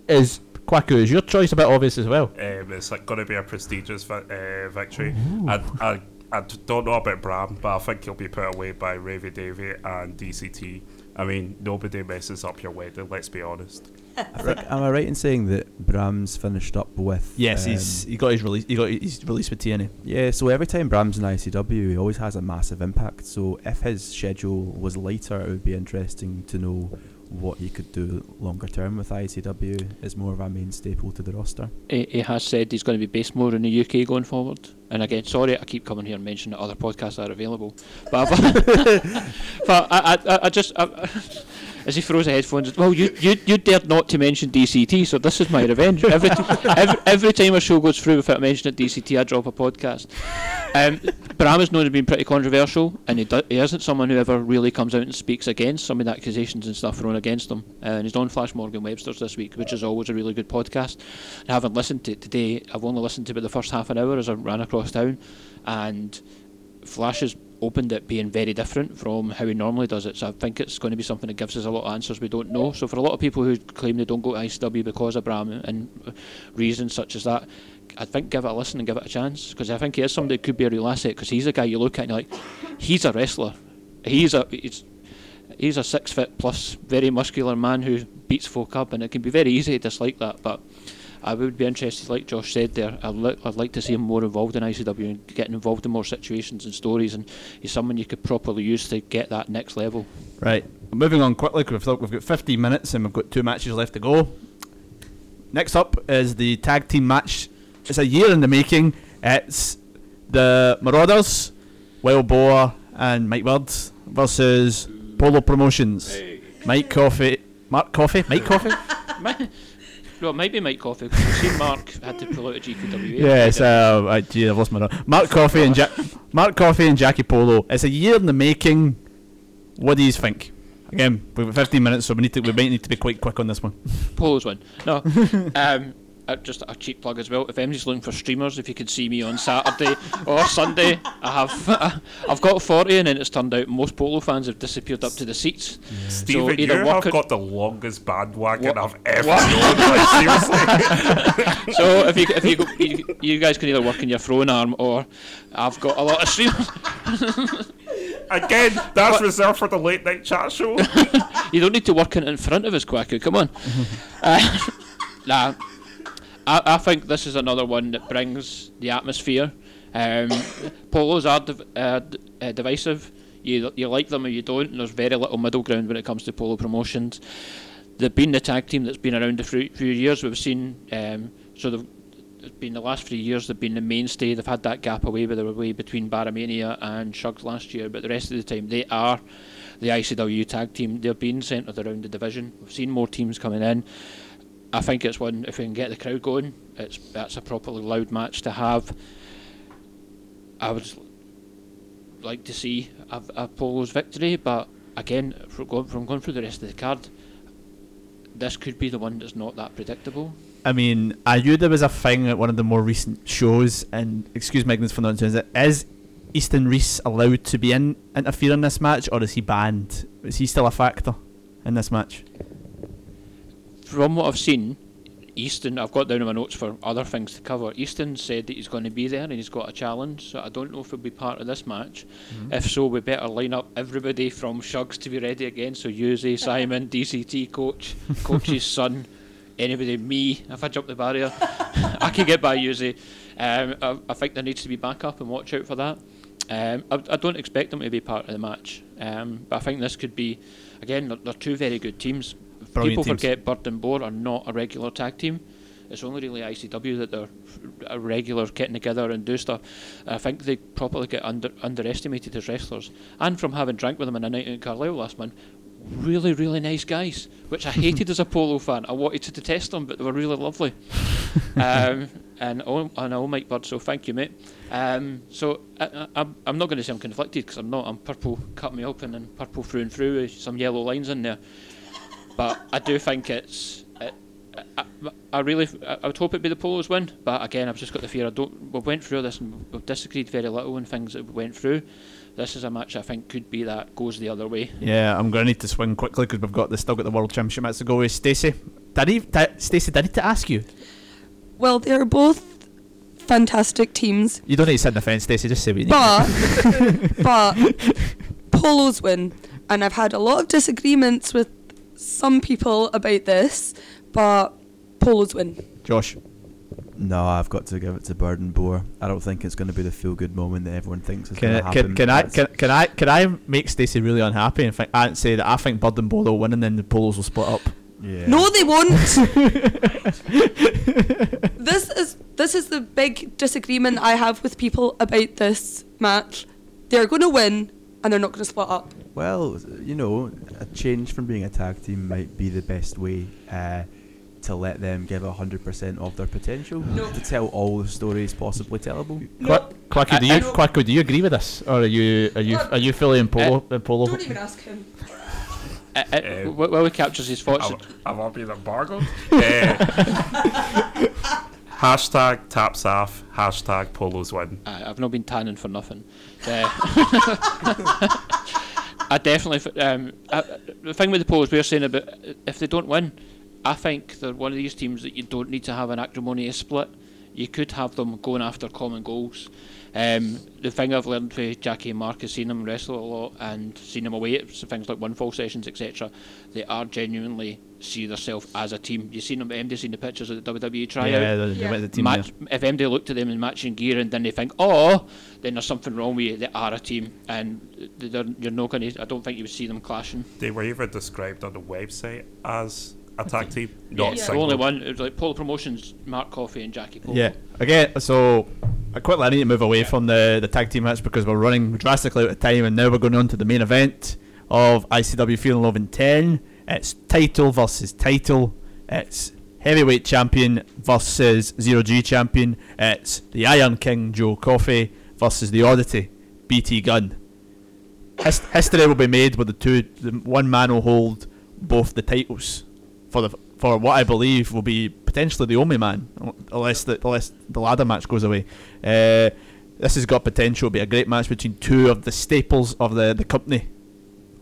Speaker 2: is Kwaku. Is your choice a bit obvious as well?
Speaker 6: Um, it's like going to be a prestigious vi- uh, victory. I don't know about Bram, but I think he'll be put away by Ravy Davy and DCT. I mean, nobody messes up your wedding, let's be honest.
Speaker 3: I think, am I right in saying that Bram's finished up with?
Speaker 2: Yes,
Speaker 3: um,
Speaker 2: he's he got his release. He got his release with TNA.
Speaker 3: Yeah, so every time Bram's in ICW, he always has a massive impact. So if his schedule was lighter, it would be interesting to know what he could do longer term with ICW as more of a main staple to the roster.
Speaker 5: He, he has said he's going to be based more in the UK going forward. And again, sorry, I keep coming here and mentioning that other podcasts are available. But, but I, I, I just. I, as he throws the headphones, well, you, you you dared not to mention DCT, so this is my revenge. Every, t- every, every time a show goes through without mentioning DCT, I drop a podcast. Um, Bram is known to be pretty controversial, and he, do, he isn't someone who ever really comes out and speaks against some of the accusations and stuff thrown against him. Uh, and he's on Flash Morgan Webster's this week, which is always a really good podcast. I haven't listened to it today. I've only listened to about the first half an hour as I ran across town, and Flash has opened it being very different from how he normally does it. So I think it's going to be something that gives us a lot of answers we don't know. So for a lot of people who claim they don't go to ICW because of Bram and uh, reasons such as that, I think give it a listen and give it a chance because I think he is somebody that could be a real asset because he's a guy you look at and you're like, he's a wrestler. He's a he's, he's a six foot plus, very muscular man who beats folk up, and it can be very easy to dislike that. But I would be interested, like Josh said there, I'd, li- I'd like to see him more involved in ICW and getting involved in more situations and stories, and he's someone you could properly use to get that next level.
Speaker 2: Right. Moving on quickly, because thought we've got 15 minutes and we've got two matches left to go. Next up is the tag team match. It's a year in the making. It's the Marauders, Wild Boar, and Mike Bird versus Polo Promotions. Mike Coffee. Mark Coffey? Mike Coffee?
Speaker 5: Well, it might be Mike Coffey because we've seen Mark had to pull out a GPWA.
Speaker 2: Yes, uh, I, gee, I've lost my. Mark Coffey and ja- Mark Coffey and Jackie Polo. It's a year in the making. What do you think? Again, we've got 15 minutes, so we need to we might need to be quite quick on this one.
Speaker 5: Polos one. No. um, uh, just a cheap plug as well. If anybody's looking for streamers, if you could see me on Saturday or Sunday, I have I've got 40, and then it's turned out most polo fans have disappeared up to the seats.
Speaker 6: Stephen,
Speaker 5: either
Speaker 6: you
Speaker 5: work
Speaker 6: have got the longest bandwagon I've ever known. Like, seriously.
Speaker 5: So if you if you, go, you you guys can either work in your throwing arm or I've got a lot of streamers.
Speaker 6: Again, that's reserved for the late night chat show.
Speaker 5: You don't need to work in, in front of us, Quaku. Come on. uh, nah, I, I think this is another one that brings the atmosphere. Um, polos are div- uh, d- uh, divisive. You you like them or you don't. And there's very little middle ground when it comes to polo promotions. They've been the tag team that's been around a few, years. We've seen um, so they've it's been the last three years they've been the mainstay. They've had that gap away by the way between BarraMania and Shugs last year, but the rest of the time they are the ICW tag team. They're being centred around the division. We've seen more teams coming in. I think it's one if we can get the crowd going. It's that's a properly loud match to have. I would like to see a, a Polo's victory, but again, from going, from going through the rest of the card, this could be the one that's not that predictable.
Speaker 2: I mean, I knew there was a thing at one of the more recent shows, and excuse my ignorance for it. Is Easton Reese allowed to be in interfere in this match, or is he banned? Is he still a factor in this match?
Speaker 5: From what I've seen, Easton, I've got down in my notes for other things to cover. Easton said that he's going to be there and he's got a challenge, so I don't know if he'll be part of this match. If so, we better line up everybody from Shugs to be ready again. So, Yuzi, Simon, DCT coach, coach's son, anybody, me, if I jump the barrier, I can get by Yuzi. Um, I, I think there needs to be backup and watch out for that. Um, I, I don't expect them to be part of the match, um, but I think this could be, again, they're, they're two very good teams.
Speaker 2: Brilliant
Speaker 5: People
Speaker 2: teams.
Speaker 5: forget Bird and Boar are not a regular tag team. It's only really ICW that they're a regular getting together and do stuff. I think they probably get under underestimated as wrestlers. And from having drank with them in a night in Carlisle last month, really, really nice guys, which I hated as a polo fan. I wanted to detest them, but they were really lovely. um, and all, and all Mike Bird, so thank you, mate. Um, so I, I'm not going to say I'm conflicted because I'm not. I'm purple, cut me open, and purple through and through with some yellow lines in there. But I do think it's. It, I, I really, I I would hope it'd be the Polos win, but again, I've just got the fear. I don't. We went through this and we've disagreed very little on things that we went through. This is a match I think could be that goes the other way.
Speaker 2: Yeah, I'm going to need to swing quickly because we've got the still got the World Championship match to go with. Stacey, did he? Did, Stacey, did I need to ask you?
Speaker 4: Well, they're both fantastic teams,
Speaker 2: You don't need to sit in the fence, Stacey. Just say what you need.
Speaker 4: but but Polos win, and I've had a lot of disagreements with some people about this, but Polos win.
Speaker 2: Josh.
Speaker 3: No, I've got to give it to Bird and Boar. I don't think it's going to be the feel good moment that everyone thinks is going
Speaker 2: Can,
Speaker 3: to
Speaker 2: I-
Speaker 3: happen.
Speaker 2: can, can I can, can I can I make Stacey really unhappy and think, and say that I think Bird and Bolo will win and then the Polos will split up?
Speaker 3: Yeah.
Speaker 4: No, they won't. this is this is the big disagreement I have with people about this match. They're going to win, and they're not going to split up.
Speaker 3: Well, you know, a change from being a tag team might be the best way uh, to let them give hundred percent of their potential
Speaker 4: No.
Speaker 3: to tell all the stories possibly tellable.
Speaker 2: Qu- Quacky, do you
Speaker 5: I-
Speaker 2: Quacky, do you agree with this, or are you are you are you fully in polo? in polo?
Speaker 4: Don't even ask him.
Speaker 5: Uh, uh, wh- he captures his thoughts,
Speaker 6: I've, I've all been embargoed. Uh, hashtag taps off. Hashtag polos win.
Speaker 5: Aye, I've not been tanning for nothing. I definitely. Um, I, the thing with the polls we're saying about if they don't win, I think they're one of these teams that you don't need to have an acrimonious split. You could have them going after common goals. Um, the thing I've learned with Jackie and Mark is seeing them wrestle a lot and seeing them away at s- things like one fall sessions, etc. They are genuinely see themselves as a team. You've seen them, MD seen the pictures of the WWE tryout
Speaker 2: yeah, the,
Speaker 4: Yeah.
Speaker 2: the, the team
Speaker 5: match, if MD looked at them in matching gear and then they think, oh, then there's something wrong with you. They are a team, and they're, you're not going to. I don't think you would see them clashing.
Speaker 6: They were even described on the website as a tag team,
Speaker 5: Yeah,
Speaker 6: not
Speaker 5: the only one. It was like Polo Promotions, Mark Coffey and Jackie Cole.
Speaker 2: Yeah. Again, so I quickly I need to move away from the, the tag team match because we're running drastically out of time, and now we're going on to the main event of ICW Fear and Loathing 10. It's title versus title. It's heavyweight champion versus zero G champion. It's the Iron King Joe Coffey versus the Oddity BT Gunn. his, history will be made with the two. The one man will hold both the titles for the for what I believe will be potentially the only man, unless the unless the ladder match goes away. Uh, this has got potential to be a great match between two of the staples of the the company.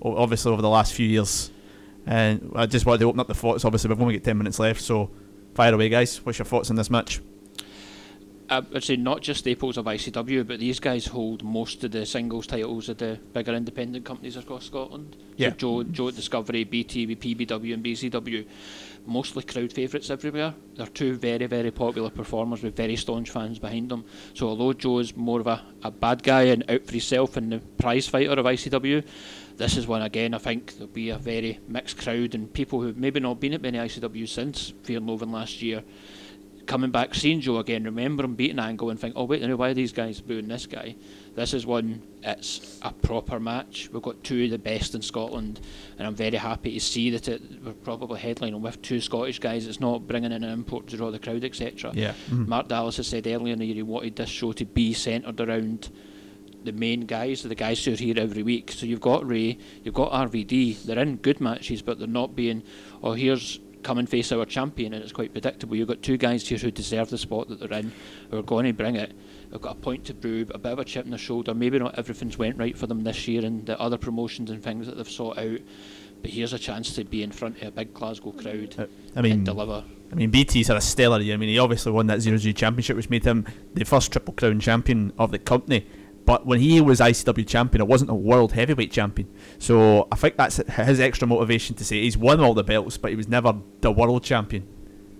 Speaker 2: Obviously, over the last few years, and I just wanted to open up the thoughts. Obviously, we've only got ten minutes left, so fire away, guys. What's your thoughts on this match?
Speaker 5: I would say not just staples of ICW, but these guys hold most of the singles titles of the bigger independent companies across Scotland.
Speaker 2: Yeah.
Speaker 5: So Joe, Joe Discovery, BT, PBW, and BCW, mostly crowd favourites everywhere. They're two very, very popular performers with very staunch fans behind them. So although Joe is more of a, a bad guy and out for himself and the prize fighter of ICW, this is one again. I think there'll be a very mixed crowd and people who've maybe not been at many ICW since Fear and Loathing last year coming back, seeing Joe again, remember him beating Angle and think, oh wait, now why are these guys booing this guy? This is one. It's a proper match. We've got two of the best in Scotland, and I'm very happy to see that it, we're probably headlining with two Scottish guys. It's not bringing in an import to draw the crowd, etc.
Speaker 2: Yeah. Mhm.
Speaker 5: Mark Dallas has said earlier in the year he wanted this show to be centred around the main guys, the guys who are here every week. So you've got Ray, you've got RVD. They're in good matches, but they're not being. Oh, here's come and face our champion, and it's quite predictable. You've got two guys here who deserve the spot that they're in, who are going to bring it. They've got a point to prove, a bit of a chip on the shoulder. Maybe not everything's went right for them this year, and the other promotions and things that they've sought out. But here's a chance to be in front of a big Glasgow crowd
Speaker 2: Uh, I mean,
Speaker 5: and deliver.
Speaker 2: I mean, BT's had a stellar year. I mean, he obviously won that Zero G Championship, which made him the first Triple Crown champion of the company. But when he was ICW champion, it wasn't a world heavyweight champion. So I think that's his extra motivation to say he's won all the belts, but he was never the world champion.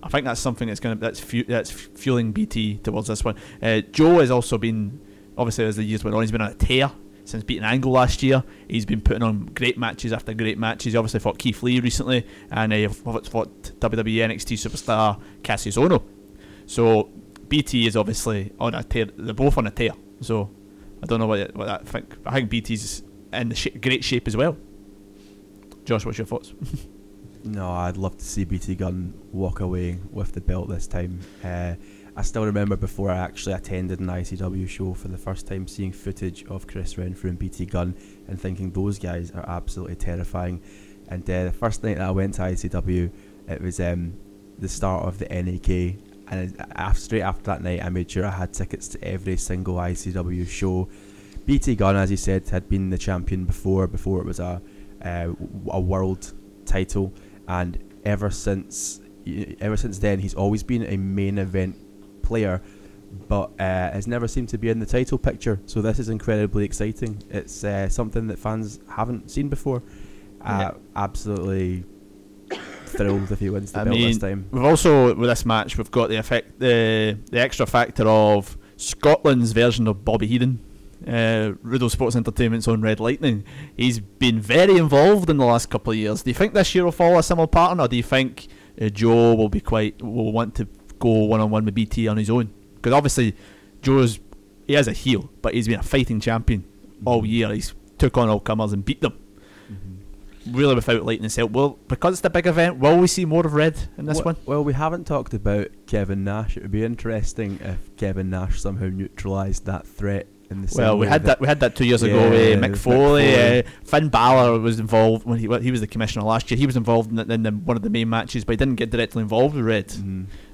Speaker 2: I think that's something that's going to that's fu- that's fueling BT towards this one. Uh, Joe has also been obviously as the years went on, he's been on a tear since beating Angle last year. He's been putting on great matches after great matches. He obviously fought Keith Lee recently, and he fought, WWE NXT superstar Kassius Ohno. So BT is obviously on a tear. They're both on a tear. So I don't know what what I think. I think BT's in the sh- great shape as well. Josh, what's your thoughts?
Speaker 3: No, I'd love to see BT Gunn walk away with the belt this time. Uh, I still remember before I actually attended an ICW show for the first time, seeing footage of Chris Renfrew and BT Gunn and thinking those guys are absolutely terrifying. And uh, the first night that I went to ICW, it was um, the start of the NAK. And after, straight after that night, I made sure I had tickets to every single ICW show. BT Gun, as you said, had been the champion before, before it was a, uh, a world title and ever since ever since then he's always been a main event player but uh, has never seemed to be in the title picture. So this is incredibly exciting. It's uh, something that fans haven't seen before. Uh, absolutely thrilled if he wins the
Speaker 2: I
Speaker 3: belt
Speaker 2: mean,
Speaker 3: this time.
Speaker 2: we've also with this match we've got the effect the the extra factor of Scotland's version of Bobby Heenan. Uh, Riddle Sports Entertainment's own Red Lightning. He's been very involved in the last couple of years. Do you think this year will follow a similar pattern, or do you think uh, Joe will be quite will want to go one on one with BT on his own? Because obviously Joe's he is a heel, but he's been a fighting champion all year. He's took on all comers and beat them. Really, without Lightning's help. Well, because it's the big event, will we see more of Red in this
Speaker 3: Well-
Speaker 2: one?
Speaker 3: Well, we haven't talked about Kevin Nash. It would be interesting if Kevin Nash somehow neutralised that threat in the
Speaker 2: Well, we had that. We had that two years ago. With Mick
Speaker 3: Mick
Speaker 2: Foley,
Speaker 3: Foley.
Speaker 2: Uh, Finn Balor was involved when he he was the commissioner last year. He was involved in, the, in the, one of the main matches, but he didn't get directly involved with Red.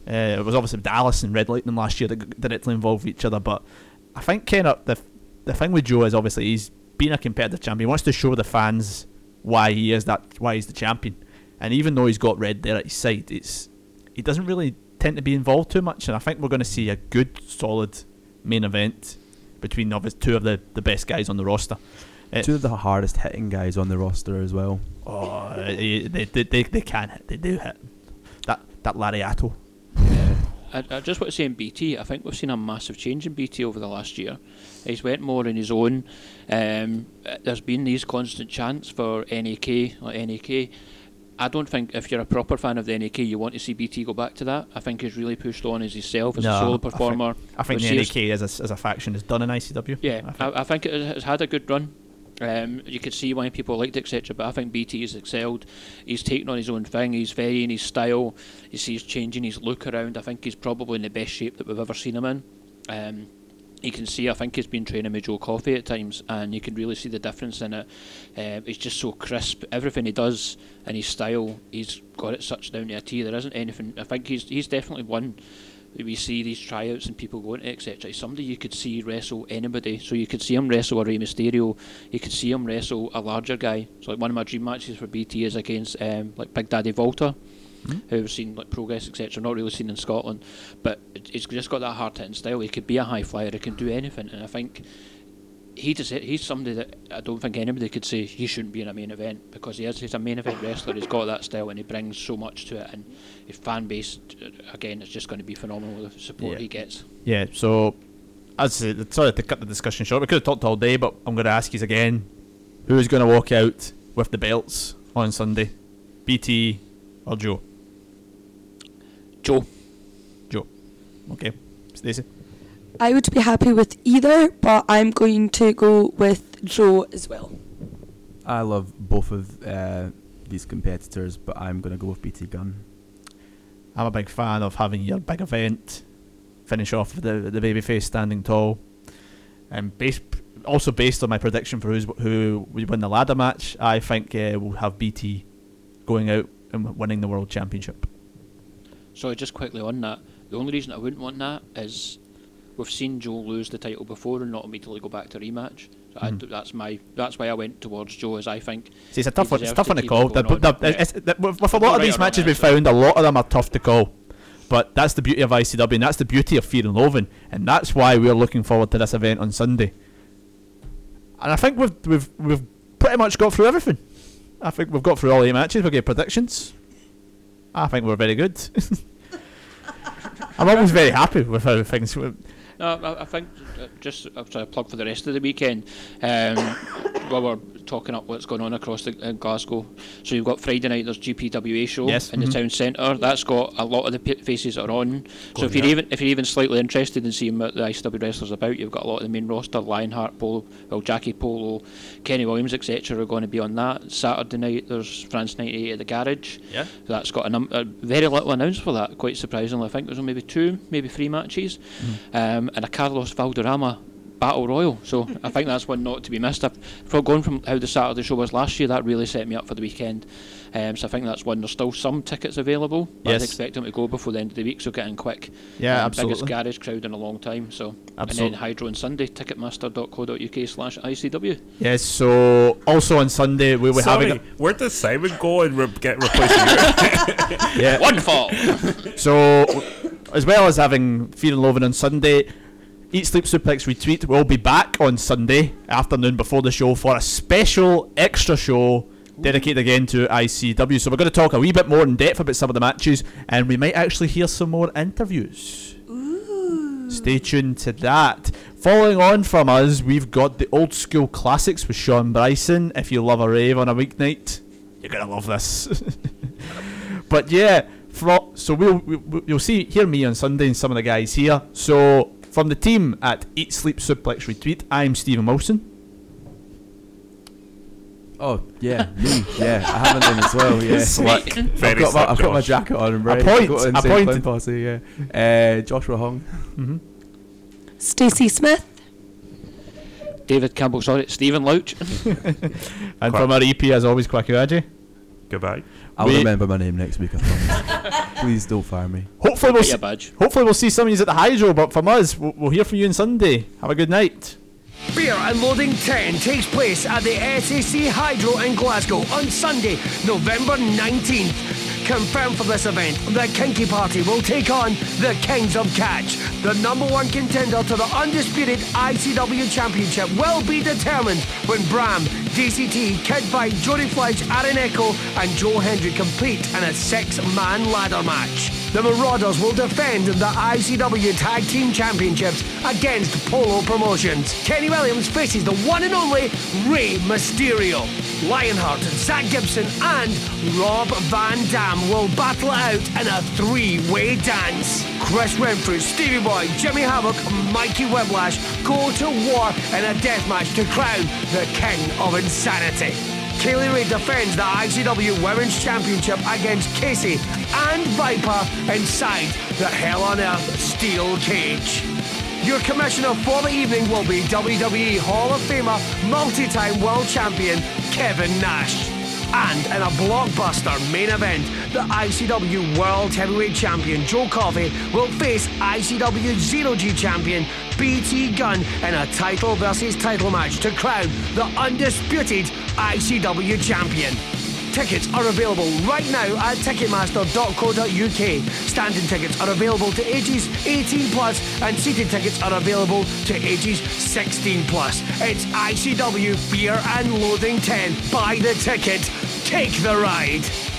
Speaker 2: Uh, it was obviously Dallas and Red Lightning last year that got directly involved with each other. But I think of the the thing with Joe is obviously he's been a competitive champion. He wants to show the fans why he is that why he's the champion. And even though he's got Red there at his side, it's he doesn't really tend to be involved too much. And I think we're going to see a good, solid main event between obviously two of the, the best guys on the roster. Uh,
Speaker 3: Two of the hardest hitting guys on the roster as well.
Speaker 2: oh, they, they, they, they, they can hit. They do hit. That that Lariato.
Speaker 5: I, I just want to say in BT, I think we've seen a massive change in BT over the last year. He's went more on his own. Um, uh, there's been these constant chants for NAK, or NAK. I don't think if you're a proper fan of the NAK, you want to see BT go back to that. I think he's really pushed on as himself as
Speaker 2: No,
Speaker 5: a
Speaker 2: I
Speaker 5: solo performer.
Speaker 2: I think
Speaker 5: which
Speaker 2: the NAK as a, as a faction is done in ICW.
Speaker 5: Yeah,
Speaker 2: I think.
Speaker 5: I, I think it has had a good run. Um, you could see why people liked it, etc. But I think BT has excelled. He's taken on his own thing. He's varying his style. You see, he's changing his look around. I think he's probably in the best shape that we've ever seen him in. Um, you can see, I think he's been training with Joe Coffey at times, and you can really see the difference in it. Um, he's just so crisp. Everything he does and his style, he's got it such down to a T. There isn't anything. I think he's he's definitely one. We see these tryouts and people going to etc. He's somebody you could see wrestle anybody. So you could see him wrestle a Rey Mysterio. You could see him wrestle a larger guy. So like one of my dream matches for BT is against um, like Big Daddy Walter who have seen like progress, etc. Not really seen in Scotland, but it's just got that hard hitting style. He could be a high flyer. He can do anything, and I think he does it. He's somebody that I don't think anybody could say he shouldn't be in a main event because he is. He's a main event wrestler. He's got that style, and he brings so much to it. And his fan base, again, it's just going to be phenomenal. The support
Speaker 2: Yeah.
Speaker 5: he gets.
Speaker 2: Yeah, so as I said, sorry to cut the discussion short. We could have talked all day, but I'm going to ask you again: Who's going to walk out with the belts on Sunday, BT or Joe?
Speaker 5: Joe,
Speaker 2: Joe. Okay, Stacey.
Speaker 4: I would be happy with either, but I'm going to go with Joe as well.
Speaker 3: I love both of uh, these competitors, but I'm going to go with BT Gunn.
Speaker 2: I'm a big fan of having your big event finish off with the the babyface standing tall, and based also based on my prediction for who's who would win the ladder match, I think uh, we'll have BT going out and winning the world championship.
Speaker 5: Sorry, just quickly on that. The only reason I wouldn't want that is we've seen Joe lose the title before and not immediately go back to rematch. So I
Speaker 2: Mhm.
Speaker 5: d that's my that's why I went towards Joe. As I think
Speaker 2: See, it's a tough one. It's tough
Speaker 5: to
Speaker 2: one to call. The- the-
Speaker 5: on.
Speaker 2: the- it's- the- with with a lot of
Speaker 5: right
Speaker 2: these matches we've found, a lot of them are tough to call. But that's the beauty of ICW, and that's the beauty of Fear and Loathing, and that's why we're looking forward to this event on Sunday. And I think we've we've we've pretty much got through everything. I think we've got through all the matches. We gave predictions. I think we're very good. I'm always very happy with how things.
Speaker 5: No, I, I think uh, just uh, a plug for the rest of the weekend. Um, while we're talking up what's going on across the, uh, Glasgow, so you've got Friday night. There's GPWA show
Speaker 2: Yes,
Speaker 5: in
Speaker 2: mhm.
Speaker 5: the town centre. That's got a lot of the p- faces that are on. So if you're even if you're even slightly interested in seeing what the ICW wrestlers about, you've got a lot of the main roster: Lionheart, Polo, well Jackie Polo, Kenny Williams, etc. are going to be on that. Saturday night there's France 98 at the garage.
Speaker 2: Yeah.
Speaker 5: That's got a, num- a very little announced for that, quite surprisingly. I think there's maybe two, maybe three matches, um, and a Carlos Valderrama battle royal. So I think that's one not to be missed. If, from going from how the Saturday show was last year, that really set me up for the weekend. Um, so I think that's one. There's still some tickets available, but
Speaker 2: Yes.
Speaker 5: I'd expect them to go before the end of the week, so get in quick.
Speaker 2: Yeah,
Speaker 5: Um,
Speaker 2: absolutely.
Speaker 5: Biggest garage crowd in a long time. So
Speaker 2: Absolutely.
Speaker 5: and then Hydro on Sunday, ticketmaster.co.uk slash ICW.
Speaker 2: Yes. So also on Sunday we will
Speaker 6: Sorry,
Speaker 2: having.
Speaker 6: where does Simon go and re- get replaced? with?
Speaker 2: Yeah.
Speaker 5: One fall.
Speaker 2: So, as well as having Fear and Loathing on Sunday, Eat Sleep Suplex Retweet will be back on Sunday afternoon before the show for a special extra show dedicated again to ICW. So we're going to talk a wee bit more in depth about some of the matches, and we might actually hear some more interviews. Stay tuned to that. Following on from us, we've got the old school classics with Sean Bryson. If you love a rave on a weeknight, you're gonna love this. but yeah, so we'll, we'll you'll see hear me on Sunday and some of the guys here. So from the team at Eat Sleep Suplex Retweet, I'm Stephen Wilson.
Speaker 3: Oh, yeah, me. Yeah, I haven't done as well, yeah.
Speaker 2: Slick.
Speaker 6: Very
Speaker 3: I've got, my,
Speaker 6: slick,
Speaker 3: I've got my jacket on and ready.
Speaker 2: point,
Speaker 3: to
Speaker 2: a point.
Speaker 3: posse, yeah. Uh, Joshua Hong.
Speaker 2: hmm
Speaker 4: Stacey Smith.
Speaker 5: David Campbell, sorry, Stephen Louch.
Speaker 2: And from our EP, as always, Kwakuaji.
Speaker 6: Goodbye.
Speaker 3: I'll
Speaker 2: We-
Speaker 3: remember my name next week, I promise. Please don't fire me.
Speaker 2: Hopefully we'll see,
Speaker 5: badge.
Speaker 2: hopefully we'll see some of you at the Hydro. But from us, we'll, we'll hear from you on Sunday. Have a good night.
Speaker 8: Fear and Loathing 10 takes place at the SSE Hydro in Glasgow on Sunday, November 19th. Confirmed for this event, the Kinky Party will take on the Kings of Catch. The number one contender to the undisputed ICW Championship will be determined when Bram, DCT, Kid Fite, Jody Fleisch, Aaron Echo, and Joe Hendry compete in a six-man ladder match. The Marauders will defend the ICW Tag Team Championships against Polo Promotions. Kenny Williams faces the one and only Rey Mysterio. Lionheart, Zach Gibson, and Rob Van Dam will battle out in a three-way dance. Chris Renfrew, Stevie Boy, Jimmy Havoc, Mikey Whiplash go to war in a death match to crown the King of Insanity. Kay Lee Ray defends the ICW Women's Championship against Casey and Viper inside the Hell on Earth steel cage. Your commissioner for the evening will be WWE Hall of Famer, multi-time world champion Kevin Nash. And in a blockbuster main event, the ICW World Heavyweight Champion Joe Coffey will face ICW Zero G Champion BT Gunn in a title versus title match to crown the undisputed ICW Champion. Tickets are available right now at ticketmaster.co.uk. Standing tickets are available to ages 18 plus, and seated tickets are available to ages 16 plus. It's ICW Fear and Loathing 10. Buy the ticket, take the ride.